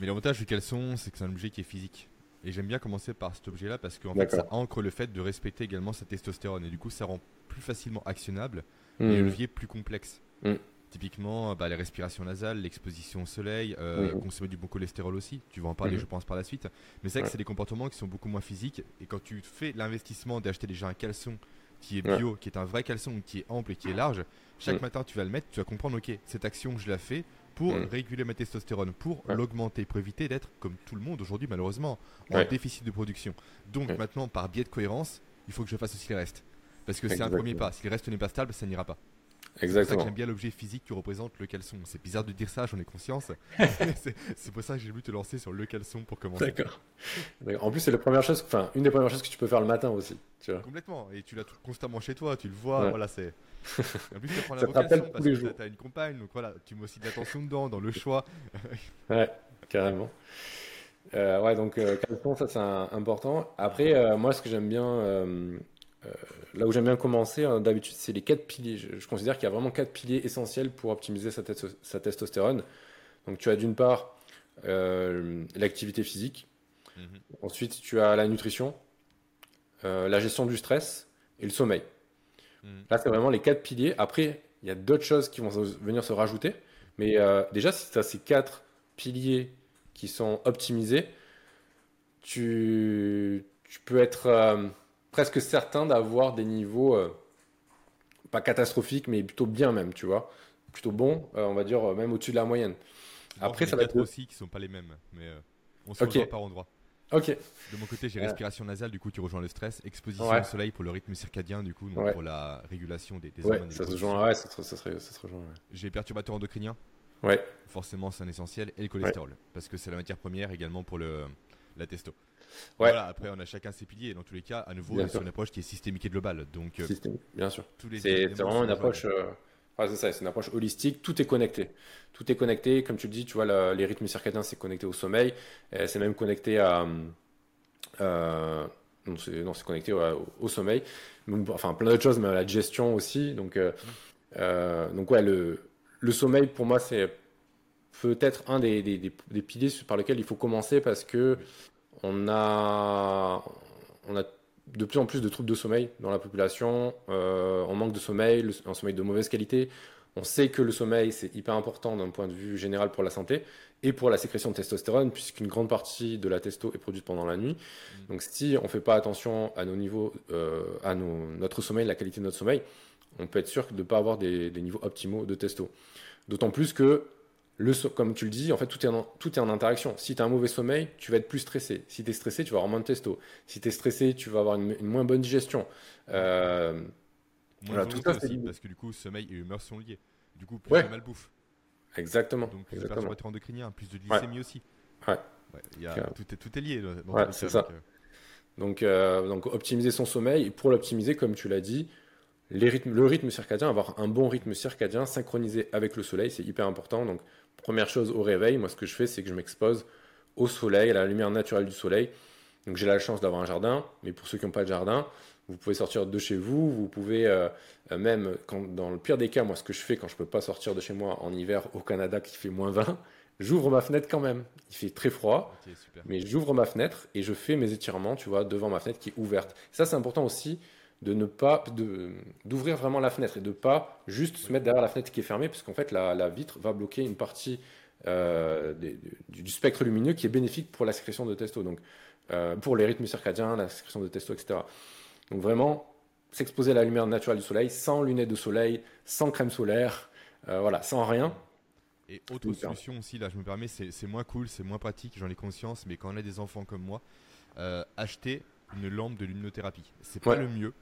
Mais l'avantage du caleçon, c'est que c'est un objet qui est physique. Et j'aime bien commencer par cet objet-là parce qu'en fait, ça ancre le fait de respecter également sa testostérone. Et du coup, ça rend plus facilement actionnable Hmm. les leviers plus complexes. Mm. Typiquement, bah, les respirations nasales, l'exposition au soleil, euh, consommer du bon cholestérol aussi. Tu vas en parler, Mhm. je pense, par la suite. Mais c'est vrai que c'est des comportements qui sont beaucoup moins physiques. Et quand tu fais l'investissement d'acheter déjà un caleçon qui est Ouais. bio, qui est un vrai caleçon, qui est ample et qui est large, chaque Mhm. matin tu vas le mettre, tu vas comprendre, ok, cette action, je la fais pour Mhm. réguler ma testostérone, pour Ouais. l'augmenter, pour éviter d'être, comme tout le monde aujourd'hui malheureusement, en Ouais. déficit de production. Donc maintenant, par biais de cohérence, il faut que je fasse aussi le reste. Parce que c'est un premier pas. Si le reste n'est pas stable, ça n'ira pas. C'est pour ça que Exactement. j'aime bien l'objet physique que représente le caleçon. C'est bizarre de dire ça, j'en ai conscience. [LAUGHS] [LAUGHS] c'est pour ça que j'ai voulu te lancer sur le caleçon pour commencer. [LAUGHS] D'accord. En plus, c'est la première chose, enfin, une des premières choses que tu peux faire le matin aussi. Tu vois. Complètement. Et tu l'as constamment chez toi, tu le vois. Ouais. Voilà, c'est. En plus, tu prends la Ça vocation parce tous les que jours. t'as- t'as une compagne, donc voilà, tu mets aussi de l'attention dedans, dans le choix. Ouais, carrément. Euh, ouais, donc euh, caleçon, ça c'est important. Après, euh, moi, ce que j'aime bien, euh, là où j'aime bien commencer, hein, d'habitude, c'est les quatre piliers. Je, je considère qu'il y a vraiment quatre piliers essentiels pour optimiser sa, testo- sa testostérone. Donc, tu as d'une part euh, l'activité physique. Mhm. Ensuite, tu as la nutrition. la gestion du stress et le sommeil. Mm. Là, c'est vraiment les quatre piliers. Après, il y a d'autres choses qui vont venir se rajouter. Mais euh, déjà, si tu as ces quatre piliers qui sont optimisés, tu, tu peux être euh, presque certain d'avoir des niveaux euh, pas catastrophiques, mais plutôt bien même, tu vois. Plutôt bon, euh, on va dire euh, même au-dessus de la moyenne. Après, ça va être- aussi qui sont pas les mêmes, mais on se Ok. rejoint par endroit. Ok, De mon côté, j'ai respiration nasale, du coup tu rejoins le stress, exposition Ouais. au soleil pour le rythme circadien, du coup donc Ouais. pour la régulation des, des ouais, hormones. des ça se rejoint, ouais, ça, se- ça serait- ça se rejoint. J'ai perturbateur endocrinien, Ouais, forcément c'est un essentiel, et le cholestérol, parce que c'est la matière première également pour le, la testo. Ouais. Voilà, après on a chacun ses piliers, et dans tous les cas, à nouveau, Bien on est sur sûr. une approche qui est systémique et globale, donc euh, bien sûr. C'est c'est vraiment une approche. euh, c'est ça, c'est une approche holistique. Tout est connecté. Tout est connecté. Comme tu le dis, tu vois, la- les rythmes circadiens, c'est connecté au sommeil. Euh, C'est même connecté à. euh, non, c'est non, c'est connecté ouais, au, au sommeil. Donc, enfin, plein d'autres choses, mais à la digestion aussi. Donc, euh, euh, donc ouais, le, le sommeil, pour moi, c'est peut-être un des, des, des- des piliers par lesquels il faut commencer parce que on a, on a de plus en plus de troubles de sommeil dans la population. Euh, on manque de sommeil, le- un sommeil de mauvaise qualité. On sait que le sommeil, c'est hyper important d'un point de vue général pour la santé et pour la sécrétion de testostérone, puisqu'une grande partie de la testo est produite pendant la nuit. Donc si on ne fait pas attention à nos niveaux, euh, à nos- notre sommeil, la qualité de notre sommeil, on peut être sûr de ne pas avoir des, des niveaux optimaux de testo. D'autant plus que, le, so- comme tu le dis, en fait, tout est en, tout est en interaction. Si tu as un mauvais sommeil, tu vas être plus stressé. Si tu es stressé, tu vas avoir moins de testo. Si tu es stressé, tu vas avoir une, une moins bonne digestion. Euh, Moins voilà, de tout ça, c'est aussi, parce que du coup, sommeil et humeur sont liés. Du coup, plus Ouais. de malbouffe. exactement. Donc plus de exactement. perturbateurs endocriniens, plus de glycémie aussi. Ouais. il y a, Carrément. tout, est, tout est lié. dans- Ouais, c'est ça. donc, euh, Donc, euh, donc optimiser son sommeil. Et pour l'optimiser, comme tu l'as dit, les rythmes, le rythme circadien, avoir un bon rythme circadien synchronisé avec le soleil, c'est hyper important. Donc, première chose au réveil, moi, ce que je fais, c'est que je m'expose au soleil, à la lumière naturelle du soleil. Donc, j'ai la chance d'avoir un jardin, mais pour ceux qui n'ont pas de jardin, vous pouvez sortir de chez vous. Vous pouvez euh, euh, même, quand, dans le pire des cas, moi, ce que je fais quand je peux pas sortir de chez moi en hiver au Canada qui fait moins 20, j'ouvre ma fenêtre quand même. Il fait très froid. Mais j'ouvre ma fenêtre et je fais mes étirements, tu vois, devant ma fenêtre qui est ouverte. Ça, c'est important aussi de ne pas d'ouvrir vraiment la fenêtre et de pas juste se mettre derrière la fenêtre qui est fermée, parce qu'en fait, la, la vitre va bloquer une partie euh, des- du, du spectre lumineux qui est bénéfique pour la sécrétion de testo, donc euh, pour les rythmes circadiens, la sécrétion de testo, etc. Donc vraiment, s'exposer à la lumière naturelle du soleil, sans lunettes de soleil, sans crème solaire, euh, voilà, sans rien. Et autre solution aussi, là je me permets, c'est c'est moins cool, c'est moins pratique, j'en ai conscience, mais quand on a des enfants comme moi, euh, acheter une lampe de luminothérapie. C'est pas Ouais. le mieux,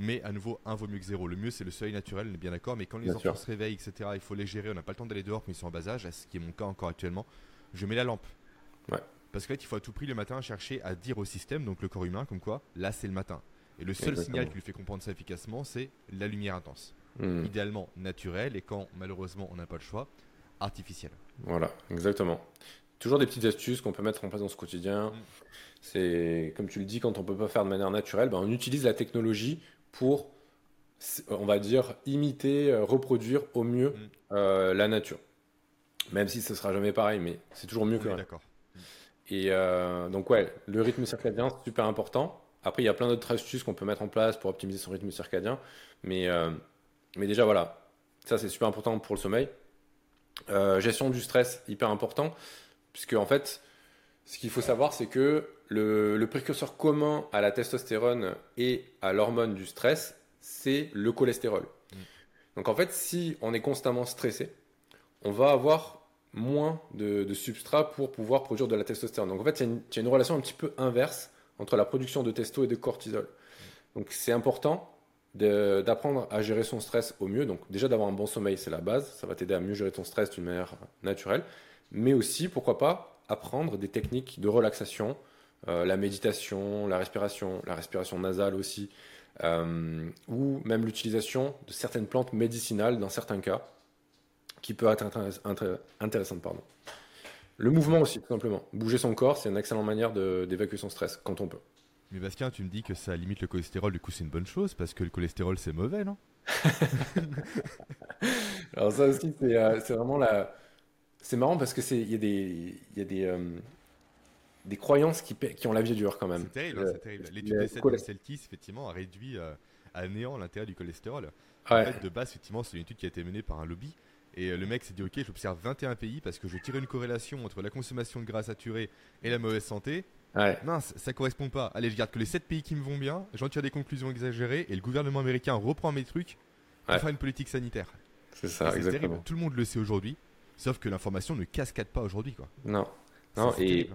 mais à nouveau, un vaut mieux que zéro. Le mieux c'est le soleil naturel, on est bien d'accord, mais quand les Bien enfants sûr. se réveillent, etc., il faut les gérer, on n'a pas le temps d'aller dehors, mais ils sont en bas âge, ce qui est mon cas encore actuellement, je mets la lampe. Ouais. Parce que là, il faut à tout prix le matin chercher à dire au système, donc le corps humain, comme quoi, là c'est le matin. Et le seul Exactement. signal qui lui fait comprendre ça efficacement, c'est la lumière intense. Hmm. Idéalement naturelle, et quand malheureusement on n'a pas le choix, artificielle. Voilà, exactement. Toujours des petites astuces qu'on peut mettre en place dans ce quotidien. Mm. C'est comme tu le dis, quand on peut pas faire de manière naturelle, ben, on utilise la technologie pour, on va dire, imiter, euh, reproduire au mieux Mm. euh, la nature. Même si ce sera jamais pareil, mais c'est toujours mieux On que rien. d'accord. Et euh, donc ouais, le rythme circadien, c'est super important. Après, il y a plein d'autres astuces qu'on peut mettre en place pour optimiser son rythme circadien. Mais, euh, mais déjà, voilà, ça c'est super important pour le sommeil. Euh, gestion du stress, hyper important. Puisque en fait, ce qu'il faut savoir, c'est que le, le précurseur commun à la testostérone et à l'hormone du stress, c'est le cholestérol. Mm. Donc en fait, si on est constamment stressé, on va avoir moins de, de substrat pour pouvoir produire de la testostérone. Donc en fait, il y, a une- il y a une relation un petit peu inverse entre la production de testo et de cortisol. Donc c'est important d'apprendre à gérer son stress au mieux. Donc déjà d'avoir un bon sommeil, c'est la base. Ça va t'aider à mieux gérer ton stress d'une manière naturelle. Mais aussi, pourquoi pas, apprendre des techniques de relaxation, euh, la méditation, la respiration, la respiration nasale aussi, euh, ou même l'utilisation de certaines plantes médicinales dans certains cas, qui peut être intéress- intér- intéressante. Pardon. Le mouvement aussi, tout simplement. Bouger son corps, c'est une excellente manière d'évacuer son stress quand on peut. Mais Bastien, tu me dis que ça limite le cholestérol, du coup c'est une bonne chose, parce que le cholestérol c'est mauvais, non? [LAUGHS] Alors ça aussi, c'est euh, c'est vraiment la... C'est marrant parce que c'est il y a des il y a des euh, des croyances qui, qui ont la vie dure quand même. C'est terrible, hein, c'est terrible. L'étude des 7 Celtis, effectivement, a réduit à néant l'intérêt du cholestérol. En fait, de base, effectivement, c'est une étude qui a été menée par un lobby. Et le mec s'est dit, ok, j'observe 21 pays parce que je tire une corrélation entre la consommation de gras saturé et la mauvaise santé. Ouais. Mince, ça correspond pas. Allez, je garde que les 7 pays qui me vont bien, j'en tire des conclusions exagérées et le gouvernement américain reprend mes trucs pour faire une politique sanitaire. C'est ça, exactement. Terrible. Tout le monde le sait aujourd'hui, sauf que l'information ne cascade pas aujourd'hui, quoi. Non. Non, et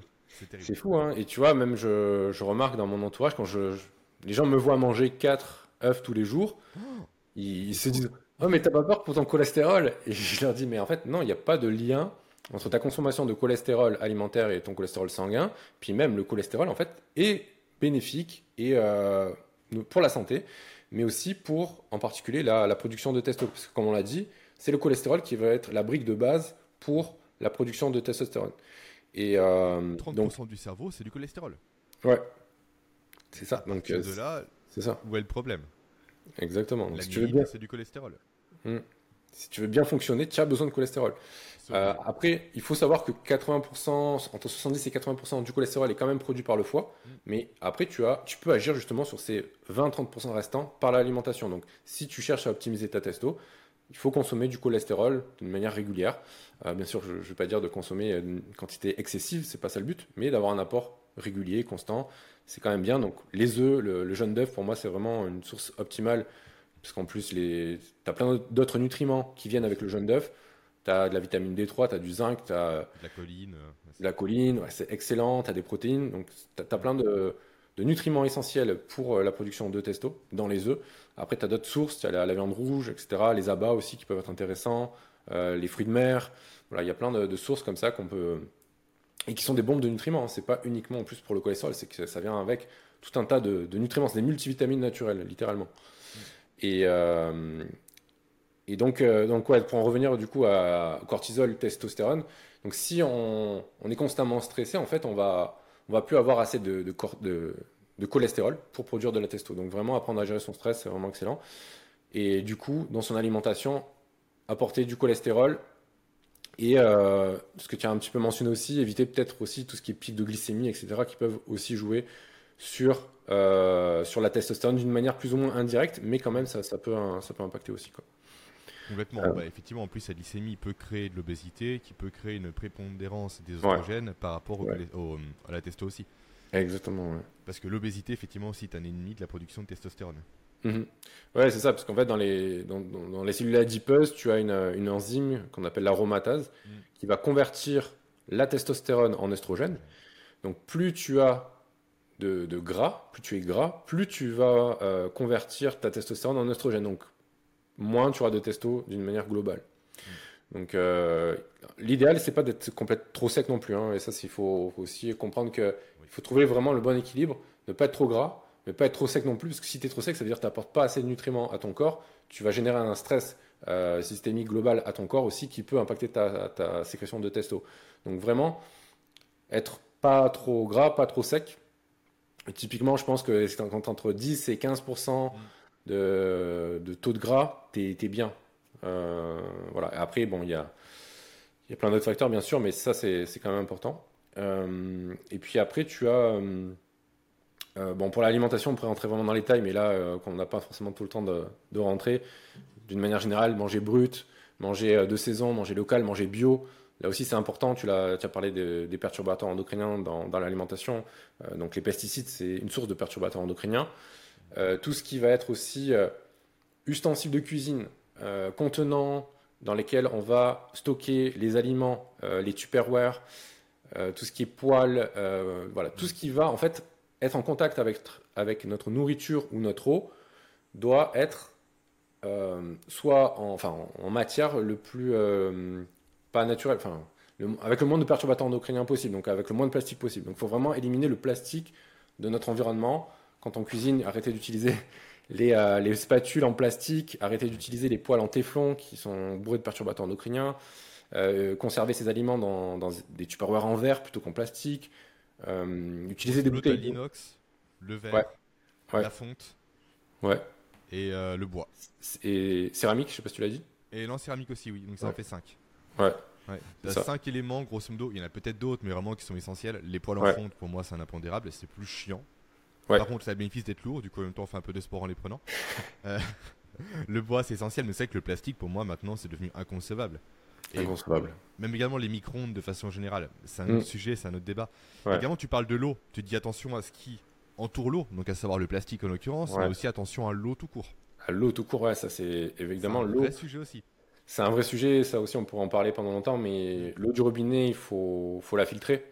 c'est fou, hein. Et tu vois, même je, je, remarque dans mon entourage, quand je, les gens me voient manger 4 œufs tous les jours, oh ils, se disent Oh, mais t'as pas peur pour ton cholestérol? Et [LAUGHS] je leur dis Mais en fait, non, il n'y a pas de lien entre ta consommation de cholestérol alimentaire et ton cholestérol sanguin. Puis même le cholestérol, en fait, est bénéfique et euh, pour la santé, mais aussi pour, en particulier, la, production de. Parce que, comme on l'a dit, c'est le cholestérol qui va être la brique de base pour la production de testostérone. Et euh, 30% du cerveau, c'est du cholestérol. Ouais, c'est ça. Donc, de euh, là, c'est ça. Où est le problème? Exactement. si tu veux bien... c'est du cholestérol. Hmm. Si tu veux bien fonctionner, tu as besoin de cholestérol. Euh, après, il faut savoir que 80%, entre 70 et 80% du cholestérol est quand même produit par le foie. Hmm. Mais après, tu, as, tu peux agir justement sur ces 20-30% restants par l'alimentation. Donc, si tu cherches à optimiser ta testo, il faut consommer du cholestérol d'une manière régulière. Euh, bien sûr, je ne vais pas dire de consommer une quantité excessive, c'est pas ça le but, mais d'avoir un apport régulier, constant, c'est quand même bien. Donc les œufs, le, jaune d'œuf, pour moi, c'est vraiment une source optimale, parce qu'en plus, tu as plein d'autres nutriments qui viennent avec le jaune d'œuf. Tu as de la vitamine D3, tu as du zinc, tu as de la colline. De la colline, c'est excellent, tu as des protéines. Donc tu as, plein de, nutriments essentiels pour euh, la production de testo dans les œufs. Après, tu as d'autres sources, tu as la, viande rouge, etc. Les abats aussi qui peuvent être intéressants, euh, les fruits de mer. Voilà, il y a plein de, sources comme ça qu'on peut, et qui sont des bombes de nutriments. Hein. C'est pas uniquement en plus pour le cholestérol, c'est que ça vient avec tout un tas de, nutriments, c'est des multivitamines naturelles, littéralement. Et, euh, donc, euh, donc ouais, pour en revenir du coup à cortisol, testostérone, donc si on, on, est constamment stressé, en fait, on va, on va plus avoir assez de, de, de, de cholestérol pour produire de la testo. Donc vraiment apprendre à gérer son stress, c'est vraiment excellent. Et du coup, dans son alimentation, apporter du cholestérol et euh, ce que tu as un petit peu mentionné aussi, éviter peut-être aussi tout ce qui est pic de glycémie, etc., qui peuvent aussi jouer sur, euh, sur la testostérone d'une manière plus ou moins indirecte, mais quand même, ça, ça, peut, ça peut impacter aussi. Quoi. Complètement. Euh. Bah, effectivement, en plus, la glycémie peut créer de l'obésité, qui peut créer une prépondérance des oestrogènes par rapport au, à la testo aussi. Exactement. Parce que l'obésité, effectivement, aussi est un ennemi de la production de testostérone. Mhm. Ouais, c'est ça, parce qu'en fait, dans les, dans, dans, les cellules adipeuses, tu as une, une enzyme qu'on appelle l'aromatase mhm. qui va convertir la testostérone en estrogène. Donc, plus tu as de, de, gras, plus tu es gras, plus tu vas euh, convertir ta testostérone en estrogène. Donc, moins tu auras de testo d'une manière globale. Mhm. Donc, euh, l'idéal, c'est pas d'être complètement trop sec non plus. Hein, et ça, il faut, aussi comprendre qu'il faut trouver vraiment le bon équilibre, ne pas être trop gras mais pas être trop sec non plus, parce que si tu es trop sec, ça veut dire que tu n'apportes pas assez de nutriments à ton corps, tu vas générer un stress euh, systémique global à ton corps aussi qui peut impacter ta, sécrétion de testo. Donc vraiment, être pas trop gras, pas trop sec. typiquement, je pense que c'est entre 10 et 15% de, de, taux de gras, tu es, bien. Euh, voilà. après, bon, il y a, y a plein d'autres facteurs, bien sûr, mais ça, c'est quand même important. Euh, et puis après, tu as euh, bon, pour l'alimentation, on pourrait rentrer vraiment dans les détails, mais là, euh, on n'a pas forcément tout le temps de, rentrer, d'une manière générale, manger brut, manger de saison, manger local, manger bio. Là aussi, c'est important. Tu, as, parlé des perturbateurs endocriniens dans, l'alimentation. donc, les pesticides, c'est une source de perturbateurs endocriniens. tout ce qui va être aussi ustensiles de cuisine, contenants dans lesquels on va stocker les aliments, les tupperware, tout ce qui est poêle, voilà, tout ce qui va en fait être en contact avec, avec notre nourriture ou notre eau doit être euh, soit en, enfin, en matière le plus euh, pas naturel, enfin, avec le moins de perturbateurs endocriniens possible, donc avec le moins de plastique possible. Donc il faut vraiment éliminer le plastique de notre environnement. Quand on cuisine, arrêter d'utiliser les, euh, les, spatules en plastique, arrêter d'utiliser les poêles en téflon qui sont bourrés de perturbateurs endocriniens, conserver ses aliments dans, dans des tupperwares en verre plutôt qu'en plastique, euh, utiliser des bouteilles l'inox, le verre, la fonte. Ouais. Et euh, le bois. Et céramique, je sais pas si tu l'as dit. Et non, céramique aussi, oui. Donc ça en fait 5. Ouais. Ouais. T'as ça. cinq éléments, grosso modo. Il y en a peut-être d'autres, mais vraiment qui sont essentiels. Les poils en fonte, pour moi, c'est un impondérable. C'est plus chiant. Ouais. Par contre, ça a le bénéfice d'être lourd. Du coup, en même temps, on fait un peu de sport en les prenant. [LAUGHS] Euh, le bois, c'est essentiel. Mais c'est vrai que le plastique, pour moi, maintenant, c'est devenu inconcevable. Et Inconcevable. Même également les micro-ondes de façon générale. C'est un Mm. autre sujet, c'est un autre débat. Ouais. Également, tu parles de l'eau. Tu dis attention à ce qui entoure l'eau, donc à savoir le plastique en l'occurrence, Ouais. mais aussi attention à l'eau tout court. À L'eau tout court, ouais, ça c'est évidemment C'est un l'eau. vrai sujet aussi. C'est un vrai sujet, ça aussi on pourrait en parler pendant longtemps, mais l'eau du robinet, il faut, faut la filtrer.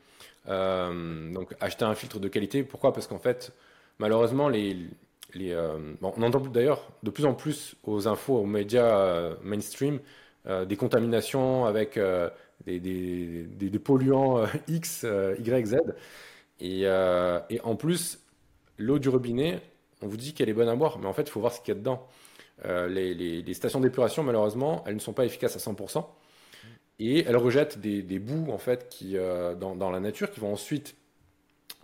Euh, donc acheter un filtre de qualité, pourquoi? Parce qu'en fait, malheureusement, euh, on entend d'ailleurs de plus en plus aux infos, aux médias euh, mainstream, des contaminations avec des, polluants X, Y, Z. Et, en plus, l'eau du robinet, on vous dit qu'elle est bonne à boire, mais en fait, il faut voir ce qu'il y a dedans. Les stations d'épuration, malheureusement, elles ne sont pas efficaces à 100%. Et elles rejettent des, des bouts, en fait, qui, euh, dans, dans la nature, qui vont ensuite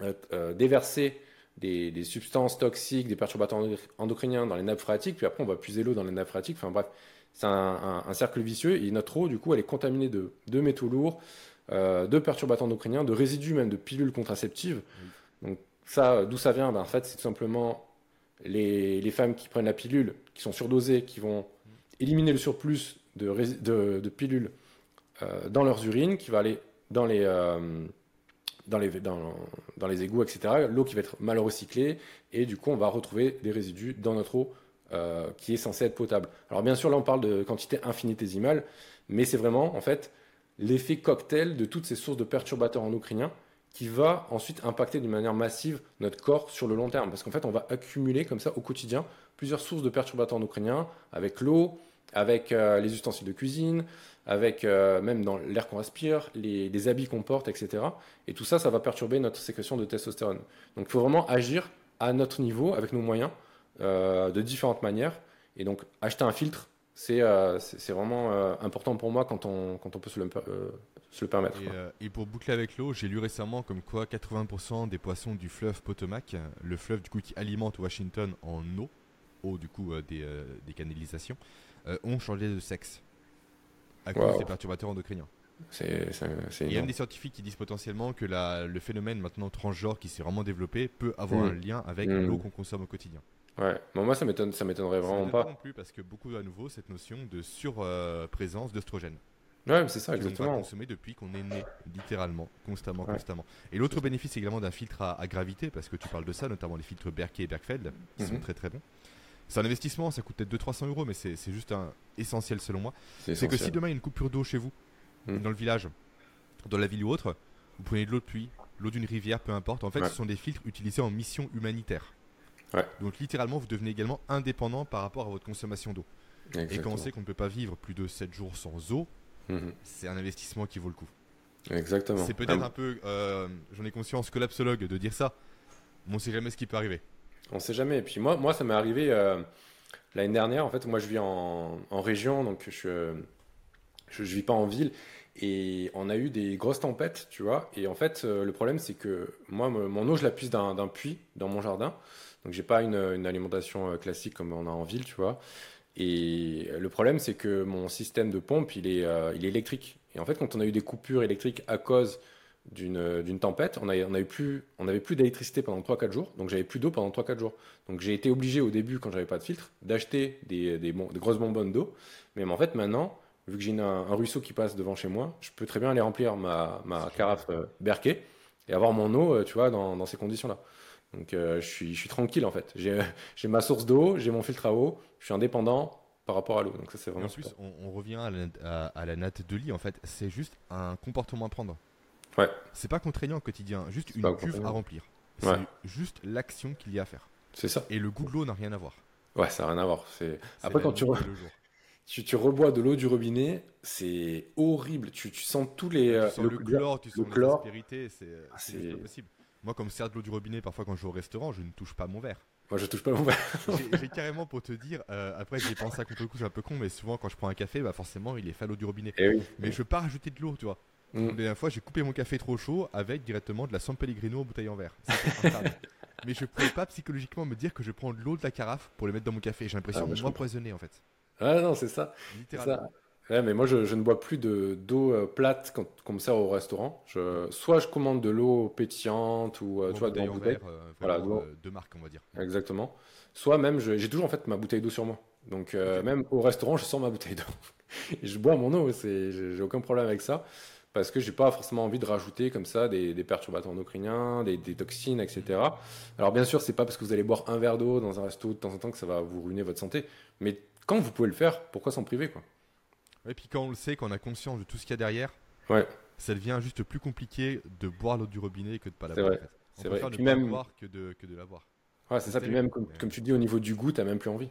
euh, euh, déverser des, des substances toxiques, des perturbateurs endo- endocriniens dans les nappes phréatiques, puis après, on va puiser l'eau dans les nappes phréatiques. Enfin bref, c'est un, un- un cercle vicieux. Et notre eau, du coup, elle est contaminée de, de métaux lourds, euh, de perturbateurs endocriniens, de résidus même de pilules contraceptives. Donc ça, d'où ça vient? Ben, En fait, c'est tout simplement les, les femmes qui prennent la pilule, qui sont surdosées, qui vont éliminer le surplus de, de, de pilules dans leurs urines, qui va aller dans les, euh, dans les, dans les égouts, etc. L'eau qui va être mal recyclée, et du coup, on va retrouver des résidus dans notre eau euh, qui est censée être potable. Alors bien sûr, là, on parle de quantité infinitésimale, mais c'est vraiment, en fait, l'effet cocktail de toutes ces sources de perturbateurs endocriniens qui va ensuite impacter d'une manière massive notre corps sur le long terme. Parce qu'en fait, on va accumuler comme ça au quotidien plusieurs sources de perturbateurs endocriniens avec l'eau, avec euh, les ustensiles de cuisine, avec euh, même dans l'air qu'on respire, les, habits qu'on porte, etc. Et tout ça, ça va perturber notre sécrétion de testostérone. Donc il faut vraiment agir à notre niveau, avec nos moyens, euh, de différentes manières. Et donc acheter un filtre, c'est vraiment important pour moi quand on, quand on peut se le, permettre. Et, et pour boucler avec l'eau, j'ai lu récemment comme quoi 80% des poissons du fleuve Potomac, le fleuve du coup qui alimente Washington en eau, eau du coup des, des canalisations, ont changé de sexe à cause Wow. des perturbateurs endocriniens. C'est c'est- c'est Il y a même des scientifiques qui disent potentiellement que la- le phénomène maintenant transgenre qui s'est vraiment développé peut avoir Mm. un lien avec Mm. l'eau qu'on consomme au quotidien. Ouais, Bon, moi ça m'étonne, ça m'étonnerait vraiment pas. non plus parce que beaucoup à nouveau cette notion de surprésence d'œstrogène. Ouais, mais c'est ça, exactement. consommer depuis qu'on est né, littéralement, constamment, Ouais. constamment. Et l'autre bénéfice également d'un filtre à, à gravité, parce que tu parles de ça, notamment les filtres Berkey et Bergfeld, qui sont Mhm. très très bons. C'est un investissement, ça coûte peut-être 200-300 euros, mais c'est juste un essentiel selon moi. C'est que si demain il y a une coupure d'eau chez vous, Mhm. dans le village, dans la ville ou autre, vous prenez de l'eau de pluie, l'eau d'une rivière, peu importe. En fait, Ouais. ce sont des filtres utilisés en mission humanitaire. Ouais. Donc littéralement, vous devenez également indépendant par rapport à votre consommation d'eau. Et quand on sait qu'on ne peut pas vivre plus de 7 jours sans eau, Mhm. c'est un investissement qui vaut le coup. Exactement. C'est peut-être Ah, un peu, euh, j'en ai conscience, collapsologue de dire ça, mais on sait jamais ce qui peut arriver. On sait jamais. Et puis moi, moi ça m'est arrivé euh, l'année dernière. En fait, moi, je vis en, région, donc je, je, je vis pas en ville. Et on a eu des grosses tempêtes, tu vois. Et en fait, euh, le problème, c'est que moi, mon eau, je la puise d'un puits dans mon jardin. Donc, j'ai pas une, une alimentation euh, classique comme on a en ville, tu vois. Et le problème, c'est que mon système de pompe, il est, il est électrique. Et en fait, quand on a eu des coupures électriques à cause d'une tempête, on a, on plus, plus d'électricité pendant 3-4 jours, donc j'avais plus d'eau pendant 3-4 jours. Donc j'ai été obligé au début, quand j'avais pas de filtre, d'acheter des, des, bon- des grosses bonbonnes d'eau. Mais en fait, maintenant, vu que j'ai un, un ruisseau qui passe devant chez moi, je peux très bien aller remplir ma, ma carafe euh, Berkey et avoir mon eau, euh, tu vois, dans, dans ces conditions-là. Donc euh, je, suis, je suis tranquille en fait. J'ai [LAUGHS] ma source d'eau, j'ai mon filtre à eau, je suis indépendant par rapport à l'eau. Donc ça c'est Et vraiment en plus, on, on revient à la, à- à la natte de lit, en fait, c'est juste un comportement à prendre. Ouais. C'est pas contraignant au quotidien, juste une cuve à remplir. Ouais. C'est juste l'action qu'il y a à faire. C'est ça. Et le goût de l'eau n'a rien à voir. Ouais, ça n'a rien à voir. C'est C'est Après quand tu, re- le [LAUGHS] rebois de l'eau du robinet, c'est horrible. Tu, tu sens tous les euh, Tu sens le, chlore, tu sens chlore. l'aspérité, c'est Ah, c'est c'est- juste pas possible. Moi, comme sert de l'eau du robinet, parfois quand je vais au restaurant, je ne touche pas mon verre. Moi je touche pas mon verre. J'ai j'ai carrément pour te dire, euh, après j'ai pensé à contre le coup, c'est un peu con, mais souvent quand je prends un café, bah forcément il est fait à l'eau du robinet. Eh oui. Mais je veux pas rajouter de l'eau, tu vois. Mm. La dernière fois, j'ai coupé mon café trop chaud avec directement de la San Pellegrino en bouteille en verre. [LAUGHS] Mais je pouvais pas psychologiquement me dire que je prends de l'eau de la carafe pour le mettre dans mon café. J'ai l'impression Ah, bah, de m'empoisonner en fait. Ah non, c'est ça. C'est Littéralement. ça. Ouais, mais moi, je, je ne bois plus de d'eau euh, plate quand on me sert au restaurant. Je, soit je commande de l'eau pétillante ou euh, tu vois, dans bouteille. verre, euh, Voilà, euh, de marque, on va dire. Exactement. Soit même, je- j'ai toujours en fait ma bouteille d'eau sur moi. Donc même au restaurant, je sors ma bouteille d'eau. [LAUGHS] Je bois mon eau. C'est, j'ai j'ai aucun problème avec ça parce que j'ai pas forcément envie de rajouter comme ça des, des perturbateurs endocriniens, des, des toxines, etc. Alors bien sûr, c'est pas parce que vous allez boire un verre d'eau dans un resto de temps en temps que ça va vous ruiner votre santé. Mais quand vous pouvez le faire, pourquoi s'en priver quoi? Et puis quand on le sait, qu'on a conscience de tout ce qu'il y a derrière, Ouais. ça devient juste plus compliqué de boire l'eau du robinet que de pas la C'est boire. vrai. On C'est vrai. ne pas même- boire que de, que de la boire. Ouais, c'est ça. C'est Puis même comme, comme tu dis au niveau du goût, t'as même plus envie.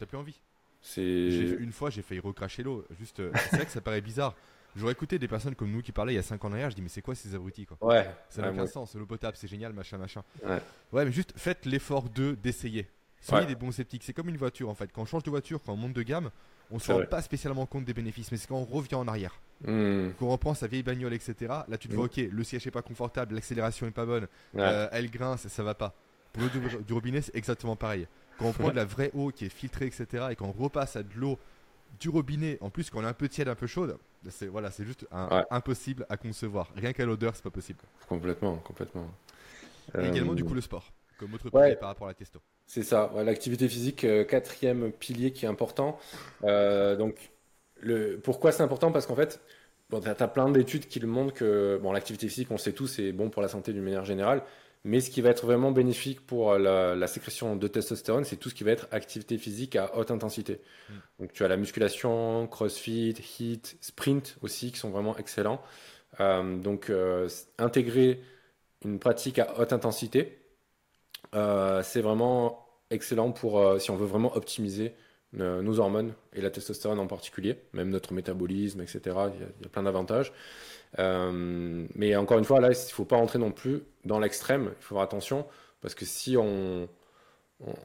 T'as plus envie. C'est J'ai- Une fois, j'ai failli recracher l'eau. Juste, c'est vrai que ça paraît bizarre. J'aurais écouté des personnes comme nous qui parlaient il y a 5 ans en arrière. Je dis, mais c'est quoi ces abrutis quoi ouais. Ça n'a Ouais, aucun sens. L'eau potable, c'est génial, machin, machin. Ouais. Ouais, mais juste faites l'effort de d'essayer. Soyez des bons sceptiques. C'est comme une voiture en fait. Quand on change de voiture, quand on monte de gamme, on se rend vrai. pas spécialement compte des bénéfices. Mais c'est quand on revient en arrière, Hmm. qu'on reprend sa vieille bagnole, etc. Là, tu te Mm. vois, ok, le siège est pas confortable, l'accélération est pas bonne, euh, elle grince, ça va pas. Pour l'eau du, du robinet, c'est exactement pareil. Quand on prend [LAUGHS] de la vraie eau qui est filtrée, etc., et qu'on repasse à de l'eau du robinet, en plus quand on est un peu tiède, un peu chaude, c'est voilà, c'est juste un- Ouais. impossible à concevoir. Rien qu'à l'odeur, c'est pas possible. Complètement, complètement. Et également, du Euh, coup, le sport, comme autre ouais. pilier par rapport à la testo. C'est ça, ouais, l'activité physique, euh, quatrième pilier qui est important. Euh, donc, le, pourquoi c'est important? Parce qu'en fait, bon, tu as, plein d'études qui le montrent que bon, l'activité physique, on le sait tous, c'est bon pour la santé d'une manière générale. Mais ce qui va être vraiment bénéfique pour la, la sécrétion de testostérone, c'est tout ce qui va être activité physique à haute intensité. Mm. Donc, tu as la musculation, crossfit, hit, sprint aussi, qui sont vraiment excellents. Euh, donc, euh, intégrer une pratique à haute intensité, euh, c'est vraiment excellent pour euh, si on veut vraiment optimiser euh, nos hormones et la testostérone en particulier, même notre métabolisme, etc. Il y a, il y a plein d'avantages. Euh, mais encore une fois, là, il ne faut pas rentrer non plus dans l'extrême. Il faut faire attention parce que si on,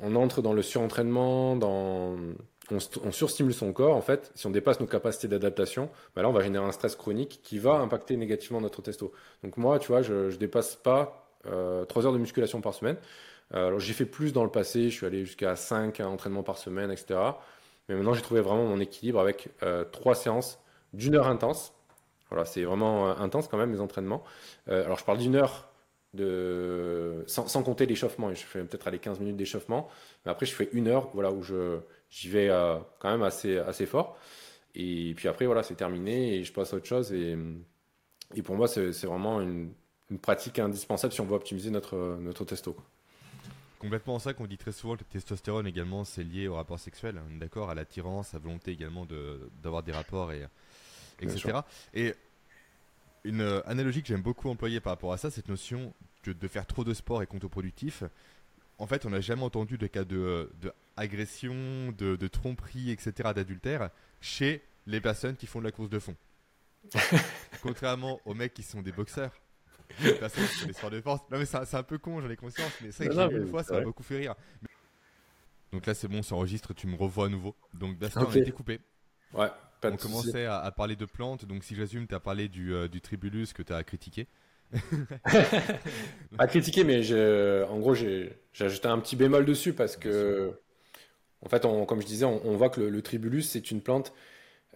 on, entre dans le surentraînement, dans, on, st- on surstimule son corps, en fait, si on dépasse nos capacités d'adaptation, bah là, on va générer un stress chronique qui va impacter négativement notre testo. Donc moi, tu vois, je ne dépasse pas euh, 3 heures de musculation par semaine. Euh, alors j'ai fait plus dans le passé, je suis allé jusqu'à 5 entraînements par semaine, etc. Mais maintenant j'ai trouvé vraiment mon équilibre avec euh, 3 séances d'une heure intense. Voilà, c'est vraiment euh, intense quand même les entraînements. Euh, alors je parle d'une heure de sans, sans compter l'échauffement. Je fais peut-être aller 15 minutes d'échauffement, mais après je fais une heure, voilà où j'y vais euh, quand même assez assez fort. Et puis après voilà c'est terminé et je passe à autre chose et et pour moi c'est vraiment une, une pratique indispensable si on veut optimiser notre notre testo. Complètement ça qu'on dit très souvent, le testostérone également, c'est lié au rapport sexuel, est d'accord, à l'attirance, à la volonté également de- d'avoir des rapports, et, etc. Et une euh, analogie que j'aime beaucoup employer par rapport à ça, cette notion que de faire trop de sport est contre-productif. En fait, on n'a jamais entendu de cas de, de agression, de, de tromperie, etc., d'adultère chez les personnes qui font de la course de fond. [LAUGHS] Contrairement aux mecs qui sont des boxeurs, [LAUGHS] les personnes qui font des sports de force. Non mais c'est un- peu con, j'en ai conscience, mais c'est vrai que Non, une fois, ça m'a beaucoup fait rire. Donc là c'est bon, ça enregistre, tu me revois à nouveau. Donc Bastien, Ok. on a été coupé. Ouais, on commençait à, à parler de plantes, donc si j'assume, tu as parlé du, euh, du tribulus que tu as critiqué. [LAUGHS] à critiquer, mais je, en gros, j'ai ajouté un petit bémol dessus parce que, en fait, on- comme je disais, on, on voit que le, le tribulus, c'est une plante.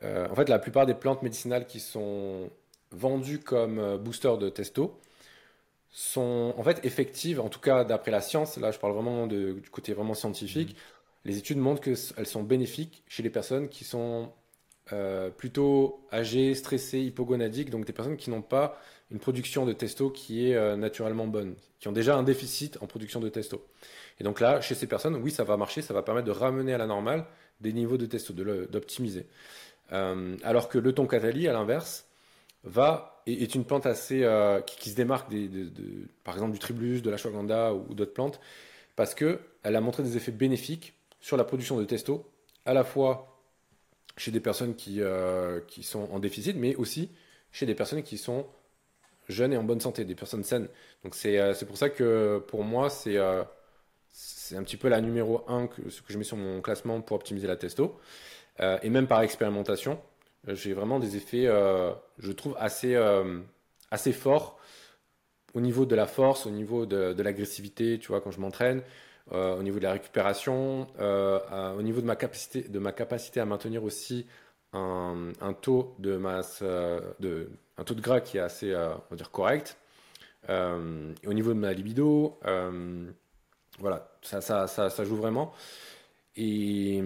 euh, en fait, la plupart des plantes médicinales qui sont vendues comme euh, booster de testo sont en fait effectives, en tout cas d'après la science. Là, je parle vraiment de- du côté vraiment scientifique. Les études montrent qu'elles sont bénéfiques chez les personnes qui sont euh, plutôt âgées, stressées, hypogonadiques, donc des personnes qui n'ont pas une production de testo qui est euh, naturellement bonne, qui ont déjà un déficit en production de testo. Et donc là, chez ces personnes, oui, ça va marcher, ça va permettre de ramener à la normale des niveaux de testo, d'optimiser. Euh, alors que le tonkatali, à l'inverse, va est, une plante assez qui, se démarque par exemple du tribulus, de l'ashwagandha ou, ou d'autres plantes, parce que elle a montré des effets bénéfiques sur la production de testo, à la fois chez des personnes qui, euh, qui sont en déficit, mais aussi chez des personnes qui sont jeunes et en bonne santé, des personnes saines. Donc c'est euh, pour ça que pour moi, c'est euh, un petit peu la numéro 1 que, ce que je mets sur mon classement pour optimiser la testo. Euh, et même par expérimentation, euh, j'ai vraiment des effets, je trouve, assez, assez forts au niveau de la force, au niveau de, de l'agressivité, tu vois, quand je m'entraîne, au niveau de la récupération, euh, au niveau de ma capacité, de ma capacité à maintenir aussi un, taux de masse, de, un taux de gras qui est assez, on va dire, correct. au niveau de ma libido, voilà, ça, ça, ça, ça, joue vraiment. Et,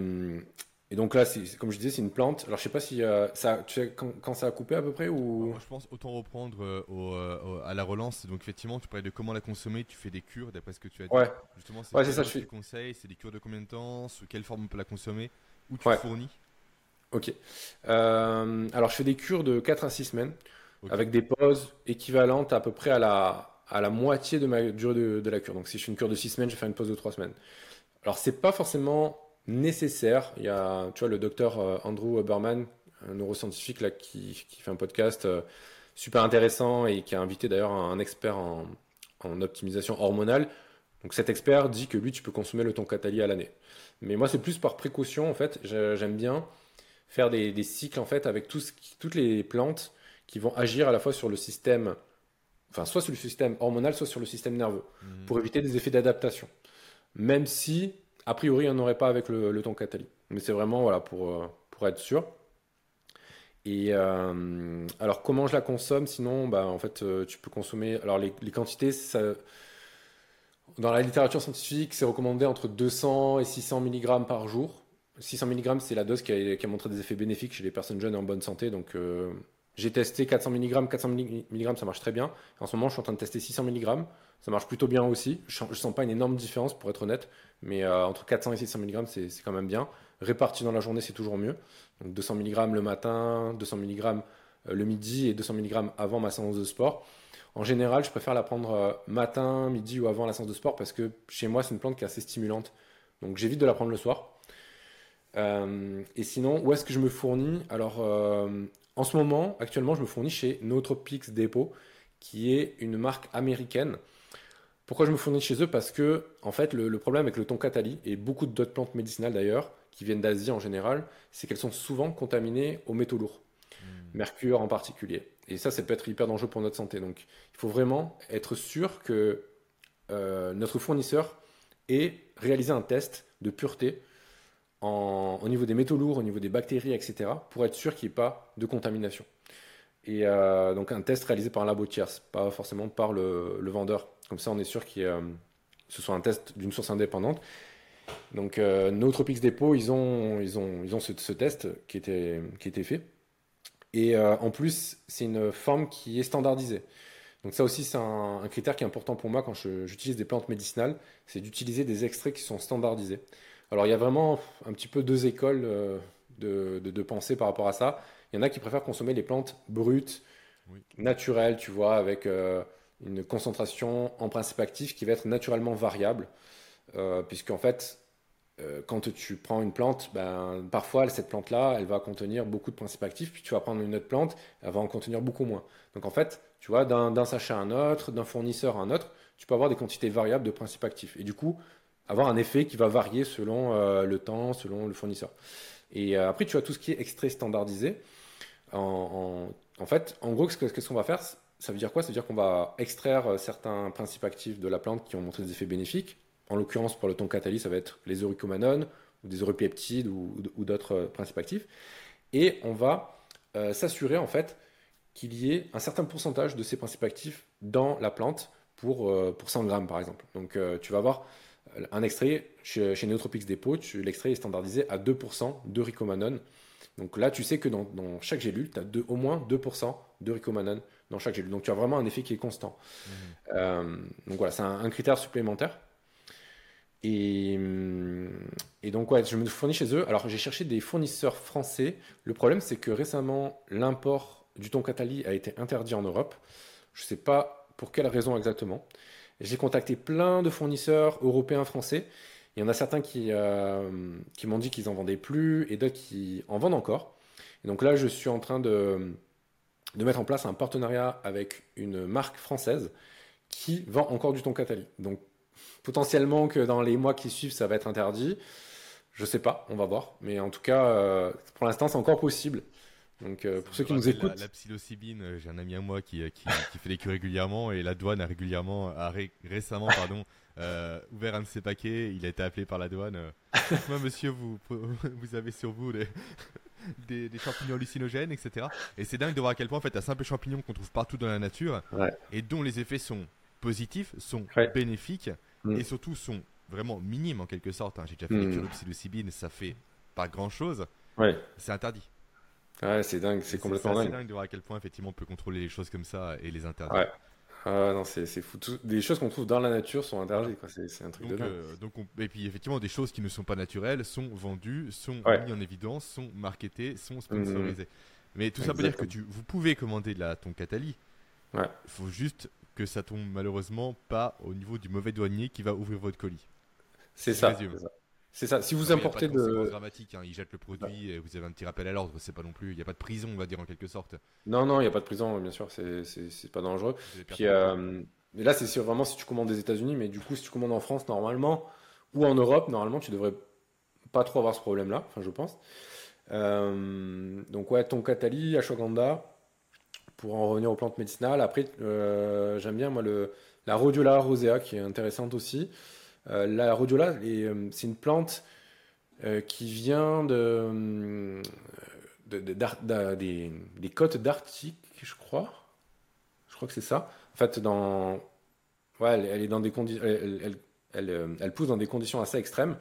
et donc là, comme je disais, c'est une plante. Alors je sais pas si euh, ça, tu sais quand, ça a coupé à peu près ou? je pense autant reprendre euh, euh, à la relance. Donc effectivement, tu parlais de comment la consommer. Tu fais des cures, d'après ce que tu as dit. Ouais. Justement, c'est ça. Je fais. conseils, c'est des cures de combien de temps? Sous quelle forme on peut la consommer? Où tu fournis? Ok. alors je fais des cures de 4 à 6 semaines avec des pauses équivalentes à peu près à la à la moitié de ma durée de, de la cure. Donc si je fais une cure de 6 semaines, je vais faire une pause de 3 semaines. Alors c'est pas forcément nécessaire. Il y a, tu vois, le docteur euh, Andrew Berman, un neuroscientifique là, qui, fait un podcast euh, super intéressant et qui a invité d'ailleurs un expert en, optimisation hormonale. Donc cet expert dit que lui, tu peux consommer le toncatali à l'année. Mais moi, c'est plus par précaution, en fait. J'aime bien faire des, cycles, en fait, avec toutes les plantes qui vont agir à la fois sur le système, enfin, soit sur le système hormonal, soit sur le système nerveux, mmh. pour éviter des effets d'adaptation. Même si a priori, il n'y en aurait pas avec le, le Tonkatali. Mais c'est vraiment voilà, pour, euh, pour être sûr. Et euh, alors, comment je la consomme? Sinon, bah, en fait, euh, tu peux consommer. Alors, les, quantités, dans la littérature scientifique, c'est recommandé entre 200 et 600 mg par jour. 600 mg, c'est la dose qui a, qui a, montré des effets bénéfiques chez les personnes jeunes et en bonne santé. Donc, j'ai testé 400 mg, 400 mg, ça marche très bien. En ce moment, je suis en train de tester 600 mg. Ça marche plutôt bien aussi. Je ne sens pas une énorme différence, pour être honnête. Mais euh, entre 400 et 600 mg, c'est quand même bien. Réparti dans la journée, c'est toujours mieux. Donc 200 mg le matin, 200 mg euh, le midi et 200 mg avant ma séance de sport. En général, je préfère la prendre euh, matin, midi ou avant la séance de sport parce que chez moi, c'est une plante qui est assez stimulante. Donc j'évite de la prendre le soir. et sinon, où est-ce que je me fournis? Alors, en ce moment, actuellement, je me fournis chez Nootropics Depot, qui est une marque américaine pourquoi je me fournis chez eux? Parce que, en fait, le, problème avec le tonkatali et beaucoup d'autres plantes médicinales d'ailleurs, qui viennent d'Asie en général, c'est qu'elles sont souvent contaminées aux métaux lourds, hmm. mercure en particulier. Et ça, ça peut être hyper dangereux pour notre santé. Donc, il faut vraiment être sûr que euh, notre fournisseur ait réalisé un test de pureté au niveau des métaux lourds, au niveau des bactéries, etc., pour être sûr qu'il n'y ait pas de contamination. Et euh, donc un test réalisé par un labo tierce, pas forcément par le, vendeur. Comme ça, on est sûr que euh, ce soit un test d'une source indépendante. Donc euh, Nootropics Depot, ils ont, ils ont, ils ont ce, test qui était, qui était fait. Et euh, en plus, c'est une forme qui est standardisée. Donc ça aussi, c'est un, critère qui est important pour moi quand j'utilise des plantes médicinales, c'est d'utiliser des extraits qui sont standardisés. Alors il y a vraiment un petit peu deux écoles de, de, de pensée par rapport à ça. Il y en a qui préfèrent consommer les plantes brutes, naturelles, tu vois, avec euh, une concentration en principe actif qui va être naturellement variable. Euh, Puisqu'en fait, euh, quand tu prends une plante, ben, parfois cette plante-là, elle va contenir beaucoup de principes actifs, puis tu vas prendre une autre plante, elle va en contenir beaucoup moins. Donc en fait, tu vois, d'un sachet à un autre, d'un fournisseur à un autre, tu peux avoir des quantités variables de principes actifs. Et du coup, avoir un effet qui va varier selon euh, le temps, selon le fournisseur. Et après, tu as tout ce qui est extrait standardisé. En, fait, en gros, qu'est-ce qu'on va faire Ça veut dire quoi? Ça veut dire qu'on va extraire euh, certains principes actifs de la plante qui ont montré des effets bénéfiques. En l'occurrence, pour le ton catalyse, ça va être les euricomanones, ou des europeptides, ou, d'autres euh, principes actifs. Et on va euh, s'assurer, en fait, qu'il y ait un certain pourcentage de ces principes actifs dans la plante pour, pour 100 grammes, par exemple. Donc, tu vas avoir un extrait chez, chez Nootropics Depot, l'extrait est standardisé à 2% de ricomanone donc là, tu sais que dans, chaque gélule, tu as au moins 2% de ricomanone dans chaque gélule. Donc tu as vraiment un effet qui est constant. Mmh. Euh, donc voilà, c'est un, critère supplémentaire. Et, hum, et, donc, ouais, je me fournis chez eux. Alors, j'ai cherché des fournisseurs français. Le problème, c'est que récemment, l'import du thon Catali a été interdit en Europe. Je ne sais pas pour quelle raison exactement. J'ai contacté plein de fournisseurs européens, français. Il y en a certains qui, euh, m'ont dit qu'ils en vendaient plus et d'autres qui en vendent encore. Donc là, je suis en train de, mettre en place un partenariat avec une marque française qui vend encore du thon Catali. Donc potentiellement que dans les mois qui suivent, ça va être interdit. Je sais pas, on va voir. Mais en tout cas, euh, pour l'instant, c'est encore possible. Donc euh, pour ceux qui nous écoutent, la, psilocybine, j'ai un ami à moi qui, qui, qui fait des cures régulièrement et la douane a régulièrement, a récemment pardon, euh, ouvert un de ses paquets, il a été appelé par la douane. Euh, Moi, monsieur, vous, [LAUGHS] vous avez sur vous des, champignons hallucinogènes, etc. Et c'est dingue de voir à quel point en fait un simple champignon qu'on trouve partout dans la nature et dont les effets sont positifs, sont bénéfiques mm. et surtout sont vraiment minimes en quelque sorte. Hein. J'ai déjà fait mm. de psilocybine, ça fait pas grand chose. C'est interdit. Ouais, c'est dingue, c'est complètement dingue. C'est dingue de voir à quel point effectivement on peut contrôler les choses comme ça et les interdire. Ah non, c'est fou. Des choses qu'on trouve dans la nature sont interdites, C'est un truc donc, de euh, donc Et puis effectivement, des choses qui ne sont pas naturelles sont vendues, sont mis en évidence, sont marketées, sont sponsorisées. Mmh. Mais tout ça veut dire que tu, vous pouvez commander la, ton Catali. Il faut juste que ça tombe malheureusement pas au niveau du mauvais douanier qui va ouvrir votre colis. C'est ça. C'est ça. Si vous importez de. C'est dramatique. Hein. Ils jettent le produit et vous avez un petit rappel à l'ordre. C'est pas non plus. Il n'y a pas de prison, on va dire en quelque sorte. Non, non, il n'y a pas de prison, bien sûr. C'est pas dangereux. Puis euh, là, c'est vraiment si tu commandes des États-Unis, mais du coup, si tu commandes en France, normalement, ou en Europe, normalement, tu devrais pas trop avoir ce problème-là. Enfin, je pense. Euh, donc, ouais, ton Catali, ashwagandha, pour en revenir aux plantes médicinales. Après, euh, j'aime bien, moi, le, la Rhodiola rosea, qui est intéressante aussi. Euh, la rhodiola, euh, c'est une plante euh, qui vient de, des, côtes d'Arctique, je crois. Je crois que c'est ça. En fait, elle, est dans des conditions, elle, pousse dans des conditions assez extrêmes.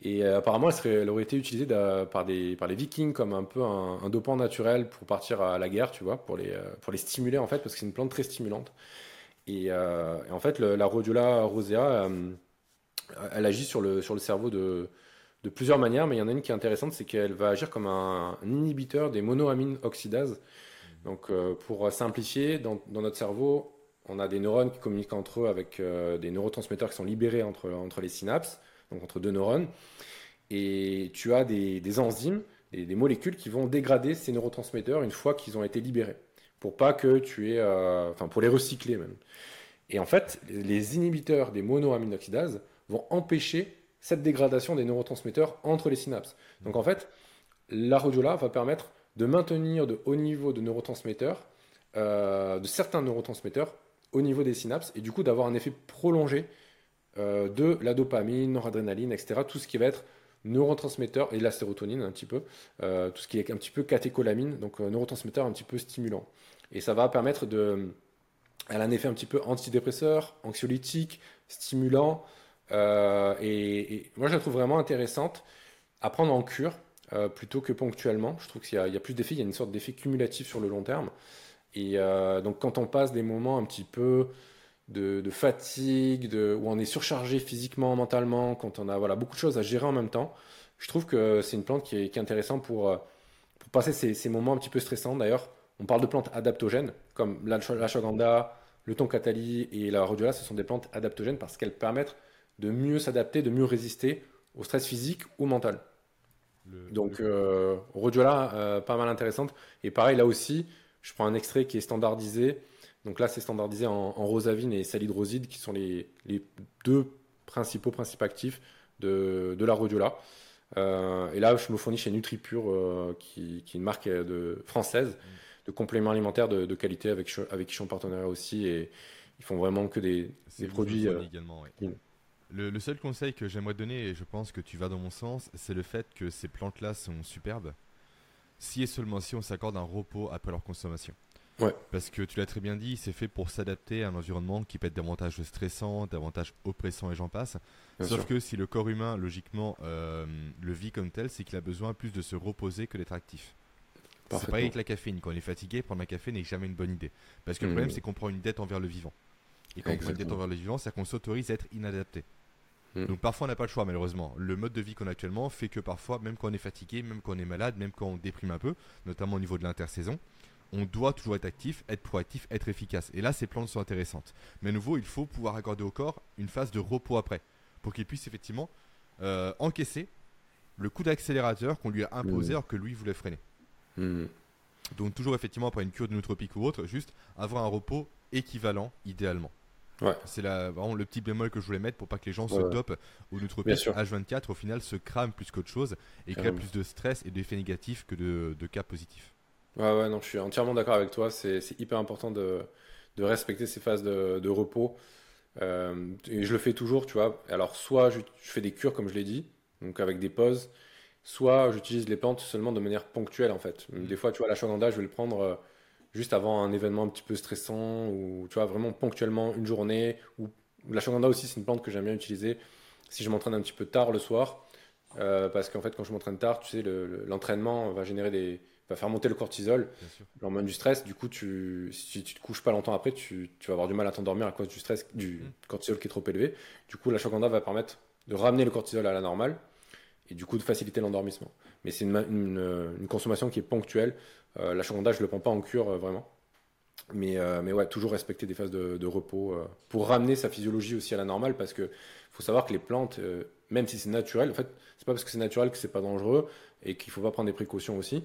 Et apparemment, elle, aurait été utilisée par, les Vikings comme un peu un, dopant naturel pour partir à la guerre, tu vois, pour les, pour les stimuler en fait, parce que c'est une plante très stimulante. Et, en fait, la Rhodiola rosea, elle agit sur le, sur le cerveau de, de plusieurs manières, mais il y en a une qui est intéressante, c'est qu'elle va agir comme un, inhibiteur des monoamines oxydases. Donc, euh, pour simplifier, dans, dans, notre cerveau, on a des neurones qui communiquent entre eux avec euh, des neurotransmetteurs qui sont libérés entre, entre les synapses, donc entre deux neurones. Et tu as des, des enzymes, des, des, molécules qui vont dégrader ces neurotransmetteurs une fois qu'ils ont été libérés, pour pas que tu aies, euh, enfin pour les recycler même. Et en fait, les inhibiteurs des monoamines oxydases vont empêcher cette dégradation des neurotransmetteurs entre les synapses. Donc en fait, la rhodiola va permettre de maintenir de hauts niveaux de neurotransmetteurs, euh, de certains neurotransmetteurs au niveau des synapses, et du coup d'avoir un effet prolongé euh, de la dopamine, noradrénaline, etc. Tout ce qui va être neurotransmetteur, et la sérotonine un petit peu, euh, tout ce qui est un petit peu catécholamine, donc neurotransmetteur un petit peu stimulant. Et ça va permettre de... Elle a un effet un petit peu antidépresseur, anxiolytique, stimulant, euh, et, moi, je la trouve vraiment intéressante à prendre en cure euh, plutôt que ponctuellement. Je trouve qu'il y, a plus d'effets, il y a une sorte d'effet cumulatif sur le long terme. Et euh, donc, quand on passe des moments un petit peu de, fatigue, où on est surchargé physiquement, mentalement, quand on a beaucoup de choses à gérer en même temps, je trouve que c'est une plante qui est, intéressante pour, passer ces, moments un petit peu stressants. D'ailleurs, on parle de plantes adaptogènes, comme l'ashwagandha, le catali et la rhodiola, ce sont des plantes adaptogènes parce qu'elles permettent de mieux s'adapter, de mieux résister au stress physique ou mental. Donc, euh, Rodiola, euh, pas mal intéressante. Et pareil, là aussi, je prends un extrait qui est standardisé. Donc là, c'est standardisé en, rosavine et salidroside, qui sont les, deux principaux principes actifs de, la Rhodiola. Euh, et là, je me fournis chez NutriPure, qui, qui, est une marque de, française mm. de compléments alimentaires de, qualité avec, avec qui je suis en partenariat aussi. Et ils font vraiment que des, produits. également, le, seul conseil que j'aimerais donner, et je pense que tu vas dans mon sens, c'est le fait que ces plantes-là sont superbes, si et seulement si on s'accorde un repos après leur consommation. Ouais. Parce que tu l'as très bien dit, c'est fait pour s'adapter à un environnement qui peut être davantage stressant, davantage oppressant et j'en passe. Sauf que si le corps humain, logiquement, euh, le vit comme tel, c'est qu'il a besoin plus de se reposer que d'être actif. C'est pareil avec la caféine. Quand on est fatigué, prendre un café n'est jamais une bonne idée. Parce que le mmh. problème, c'est qu'on prend une dette envers le vivant. Et quand on prend une dette envers le vivant, c'est qu'on s'autorise à être inadapté. Mm. Donc parfois on n'a pas le choix malheureusement. Le mode de vie qu'on a actuellement fait que parfois, même quand on est fatigué, même quand on est malade, même quand on déprime un peu, notamment au niveau de l'intersaison, on doit toujours être actif, être proactif, être efficace. Et là, ces plantes sont intéressantes. Mais à nouveau, il faut pouvoir accorder au corps une phase de repos après, pour qu'il puisse effectivement euh, encaisser le coup d'accélérateur qu'on lui a imposé mm. alors que lui voulait freiner. Mm. Donc toujours effectivement après une cure de nootropique ou autre, juste avoir un repos équivalent idéalement. C'est vraiment le petit bémol que je voulais mettre pour pas que les gens se dopent ou nootropiques H24 au final se crament plus qu'autre chose et créent plus de stress et d'effets négatifs que de, cas positifs. Ouais, ouais, non, je suis entièrement d'accord avec toi. C'est hyper important de, respecter ces phases de, repos. Euh, et je le fais toujours, tu vois. Alors, soit je, fais des cures, comme je l'ai dit, donc avec des pauses, soit j'utilise les plantes seulement de manière ponctuelle en fait. Des fois, tu vois, l'ashwagandha, je vais le prendre euh, juste avant un événement un petit peu stressant ou tu vois, vraiment ponctuellement une journée. Ou l'ashwagandha aussi, c'est une plante que j'aime bien utiliser si je m'entraîne un petit peu tard le soir. Euh, parce qu'en fait, quand je m'entraîne tard, tu sais, l'entraînement va générer des, va faire monter le cortisol, l'hormone du stress. Du coup, tu, si tu te couches pas longtemps après, tu, tu vas avoir du mal à t'endormir à cause du stress, du mm. cortisol qui est trop élevé. Du coup, la shwagandha va permettre de ramener le cortisol à la normale et du coup de faciliter l'endormissement. Mais c'est une, une, consommation qui est ponctuelle. Euh, je le prends pas en cure euh, vraiment. Mais, euh, mais ouais, toujours respecter des phases de, repos pour ramener sa physiologie aussi à la normale parce que faut savoir que les plantes, même si c'est naturel, en fait, c'est pas parce que c'est naturel que c'est pas dangereux et qu'il faut pas prendre des précautions aussi.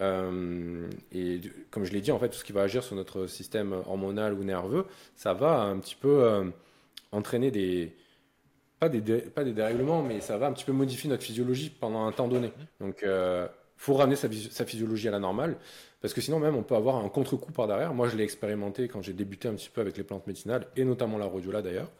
Euh, et comme je l'ai dit, en fait, tout ce qui va agir sur notre système hormonal ou nerveux, ça va un petit peu euh, entraîner des pas des, pas des dérèglements, mais ça va un petit peu modifier notre physiologie pendant un temps donné. Donc, euh, faut ramener sa, sa, physiologie à la normale, parce que sinon même on peut avoir un contre-coup par derrière. Moi, je l'ai expérimenté quand j'ai débuté un petit peu avec les plantes médicinales, et notamment la rhodiola d'ailleurs,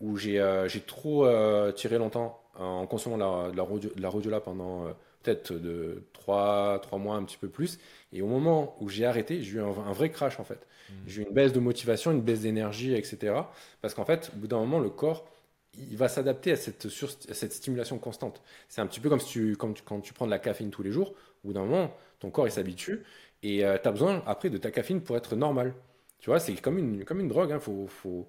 où j'ai trop tiré longtemps en consommant la, la, la rhodiola pendant peut-être de 3, 3 mois, un petit peu plus. Et au moment où j'ai arrêté, j'ai eu un, vrai crash en fait. Mmh. J'ai eu une baisse de motivation, une baisse d'énergie, etc. Parce qu'en fait, au bout d'un moment, le corps, il va s'adapter à cette, cette stimulation constante. C'est un petit peu comme, si tu, comme quand tu prends de la caféine tous les jours. Au bout d'un moment, ton corps, il s'habitue. Et euh, tu as besoin après de ta caféine pour être normal. Tu vois, c'est comme une, comme une drogue. Hein. Faut, faut,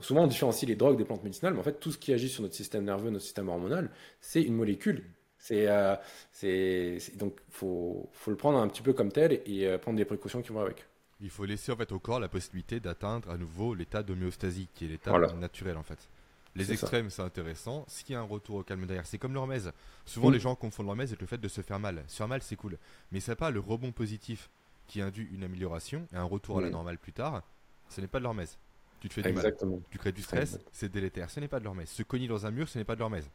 souvent, on différencie les drogues des plantes médicinales, mais en fait, tout ce qui agit sur notre système nerveux, notre système hormonal, c'est une molécule c'est, euh, c'est, donc faut, faut le prendre un petit peu comme tel et, euh, prendre des précautions qui vont avec. Il faut laisser en fait au corps la possibilité d'atteindre à nouveau l'état d'homéostasie, qui est l'état naturel en fait. Les extrêmes, c'est intéressant. S'il y a un retour au calme derrière, c'est comme l'hormèse. Souvent, les gens confondent l'hormèse avec le fait de se faire mal. Se faire mal, c'est cool. Mais c'est pas le rebond positif qui induit une amélioration et un retour à la normale plus tard. Ce n'est pas de l'hormèse. Tu te fais du mal. Tu crées du stress, c'est délétère. Ce n'est pas de l'hormèse. Se cogner dans un mur, ce n'est pas de l'hormèse.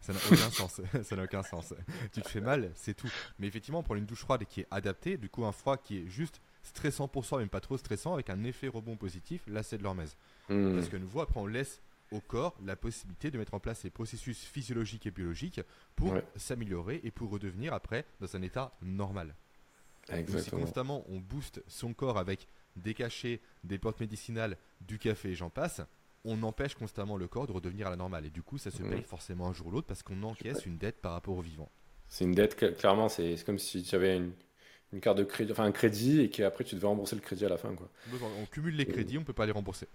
Ça n'a aucun [LAUGHS] sens. ça n'a aucun sens. Tu te fais mal, c'est tout. Mais effectivement, prendre une douche froide qui est adaptée, du coup, un froid qui est juste stressant pour soi, mais pas trop stressant, avec un effet rebond positif, là, c'est de l'hormèse. Hmm. Parce que nouveau, après, on laisse au corps la possibilité de mettre en place ces processus physiologiques et biologiques pour s'améliorer et pour redevenir après dans un état normal. Exactement. si constamment on booste son corps avec des cachets, des plantes médicinales, du café et j'en passe, on empêche constamment le corps de redevenir à la normale. Et du coup, ça se paye forcément un jour ou l'autre parce qu'on encaisse une dette par rapport au vivant. C'est une dette, clairement, c'est comme si tu avais une, carte de crédit, enfin un crédit et qu'après tu devais rembourser le crédit à la fin. Quoi. On cumule les crédits, on peut pas les rembourser.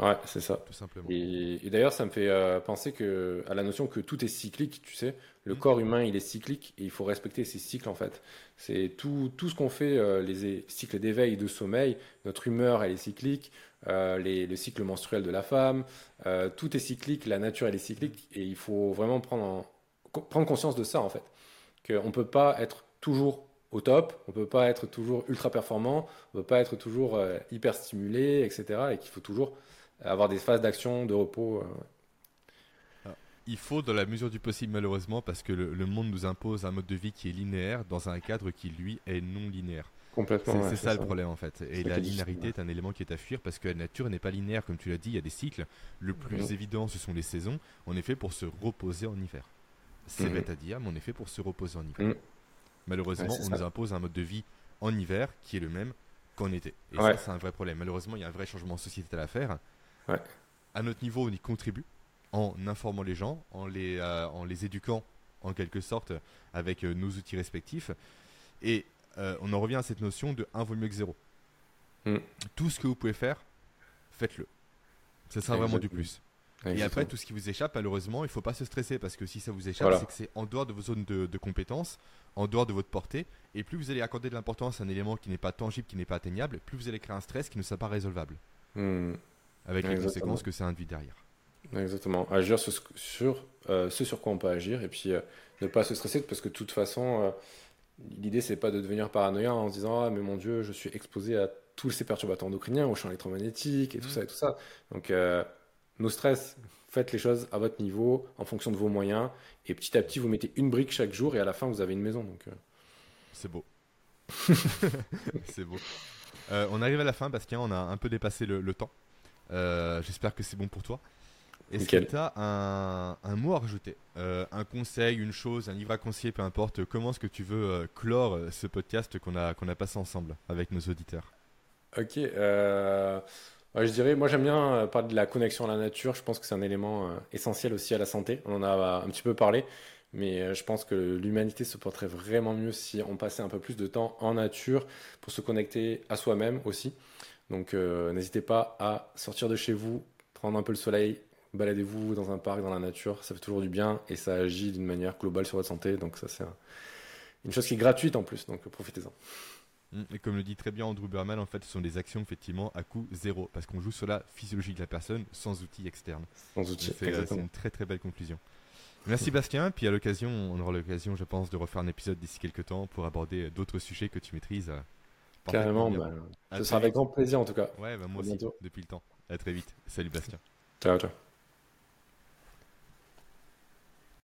Ouais, c'est ça. Tout simplement. Et, d'ailleurs, ça me fait euh, penser que, à la notion que tout est cyclique, tu sais. Le mmh. corps humain, il est cyclique et il faut respecter ces cycles, en fait. C'est tout, tout ce qu'on fait, euh, les cycles d'éveil et de sommeil, notre humeur, elle est cyclique, euh, les, le cycle menstruel de la femme, tout est cyclique, la nature, elle est cyclique et il faut vraiment prendre, prendre conscience de ça, en fait. Qu'on ne peut pas être toujours au top, on peut pas être toujours ultra performant, on peut pas être toujours hyper stimulé, etc. Et qu'il faut toujours avoir des phases d'action, de repos. Euh, ah, il faut, dans la mesure du possible, malheureusement, parce que le, monde nous impose un mode de vie qui est linéaire dans un cadre qui, lui, est non linéaire. Complètement. C'est ça, le problème en fait. Et la linéarité est un élément qui est à fuir parce que la nature n'est pas linéaire, comme tu l'as dit, il y a des cycles. Le plus évident, ce sont les saisons. On est fait pour se reposer en hiver. C'est mm. bête à dire, mais on est fait pour se reposer en hiver. Mm. Malheureusement, on nous impose un mode de vie en hiver qui est le même qu'en été. Et ça, c'est un vrai problème. Malheureusement, il y a un vrai changement sociétal à faire. À notre niveau, on y contribue en informant les gens, en les, euh, en les éduquant en quelque sorte avec euh, nos outils respectifs. Et euh, on en revient à cette notion de 1 vaut mieux que 0. Mm. Tout ce que vous pouvez faire, faites-le. Ça sera vraiment du plus. Et après, tout ce qui vous échappe, malheureusement, il ne faut pas se stresser parce que si ça vous échappe, c'est que c'est en dehors de vos zones de, de compétences, en dehors de votre portée. Et plus vous allez accorder de l'importance à un élément qui n'est pas tangible, qui n'est pas atteignable, plus vous allez créer un stress qui ne sera pas résolvable. Mm avec les conséquences que ça induit derrière. Exactement. Agir sur, sur euh, ce sur quoi on peut agir et puis euh, ne pas se stresser parce que de toute façon, euh, l'idée c'est pas de devenir paranoïa en se disant ah mais mon Dieu je suis exposé à tous ces perturbateurs endocriniens, au champ électromagnétique et tout mm. ça et tout ça. Donc nos stress, faites les choses à votre niveau en fonction de vos moyens et petit à petit vous mettez une brique chaque jour et à la fin vous avez une maison. Donc c'est beau. [LAUGHS] c'est beau. on arrive à la fin, Bastien. On a un peu dépassé le temps. Euh, j'espère que c'est bon pour toi. Est-ce que tu as un, mot à rajouter Un conseil, une chose, un livre à conseiller, peu importe. Comment est-ce que tu veux clore ce podcast qu'on a, qu'on a passé ensemble avec nos auditeurs? Ok. je dirais, moi j'aime bien parler de la connexion à la nature. Je pense que c'est un élément essentiel aussi à la santé. On en a un petit peu parlé. Mais euh, je pense que l'humanité se porterait vraiment mieux si on passait un peu plus de temps en nature pour se connecter à soi-même aussi. Donc euh, n'hésitez pas à sortir de chez vous, prendre un peu le soleil, baladez-vous dans un parc, dans la nature, ça fait toujours du bien et ça agit d'une manière globale sur votre santé. Donc ça c'est une chose qui est gratuite en plus, donc profitez-en. Mmh, et comme le dit très bien Andrew Berman, en fait, ce sont des actions effectivement à coût zéro, parce qu'on joue sur la physiologie de la personne sans outils externes. Sans outils. Euh, c'est une très très belle conclusion. Merci Bastien, puis à l'occasion, on aura l'occasion, je pense, de refaire un épisode d'ici quelques temps pour aborder d'autres sujets que tu maîtrises. Carrément, bah, ce sera avec grand plaisir en tout cas. Ouais, bah, moi aussi, depuis le temps. À très vite. Salut Bastien. Ciao, ciao.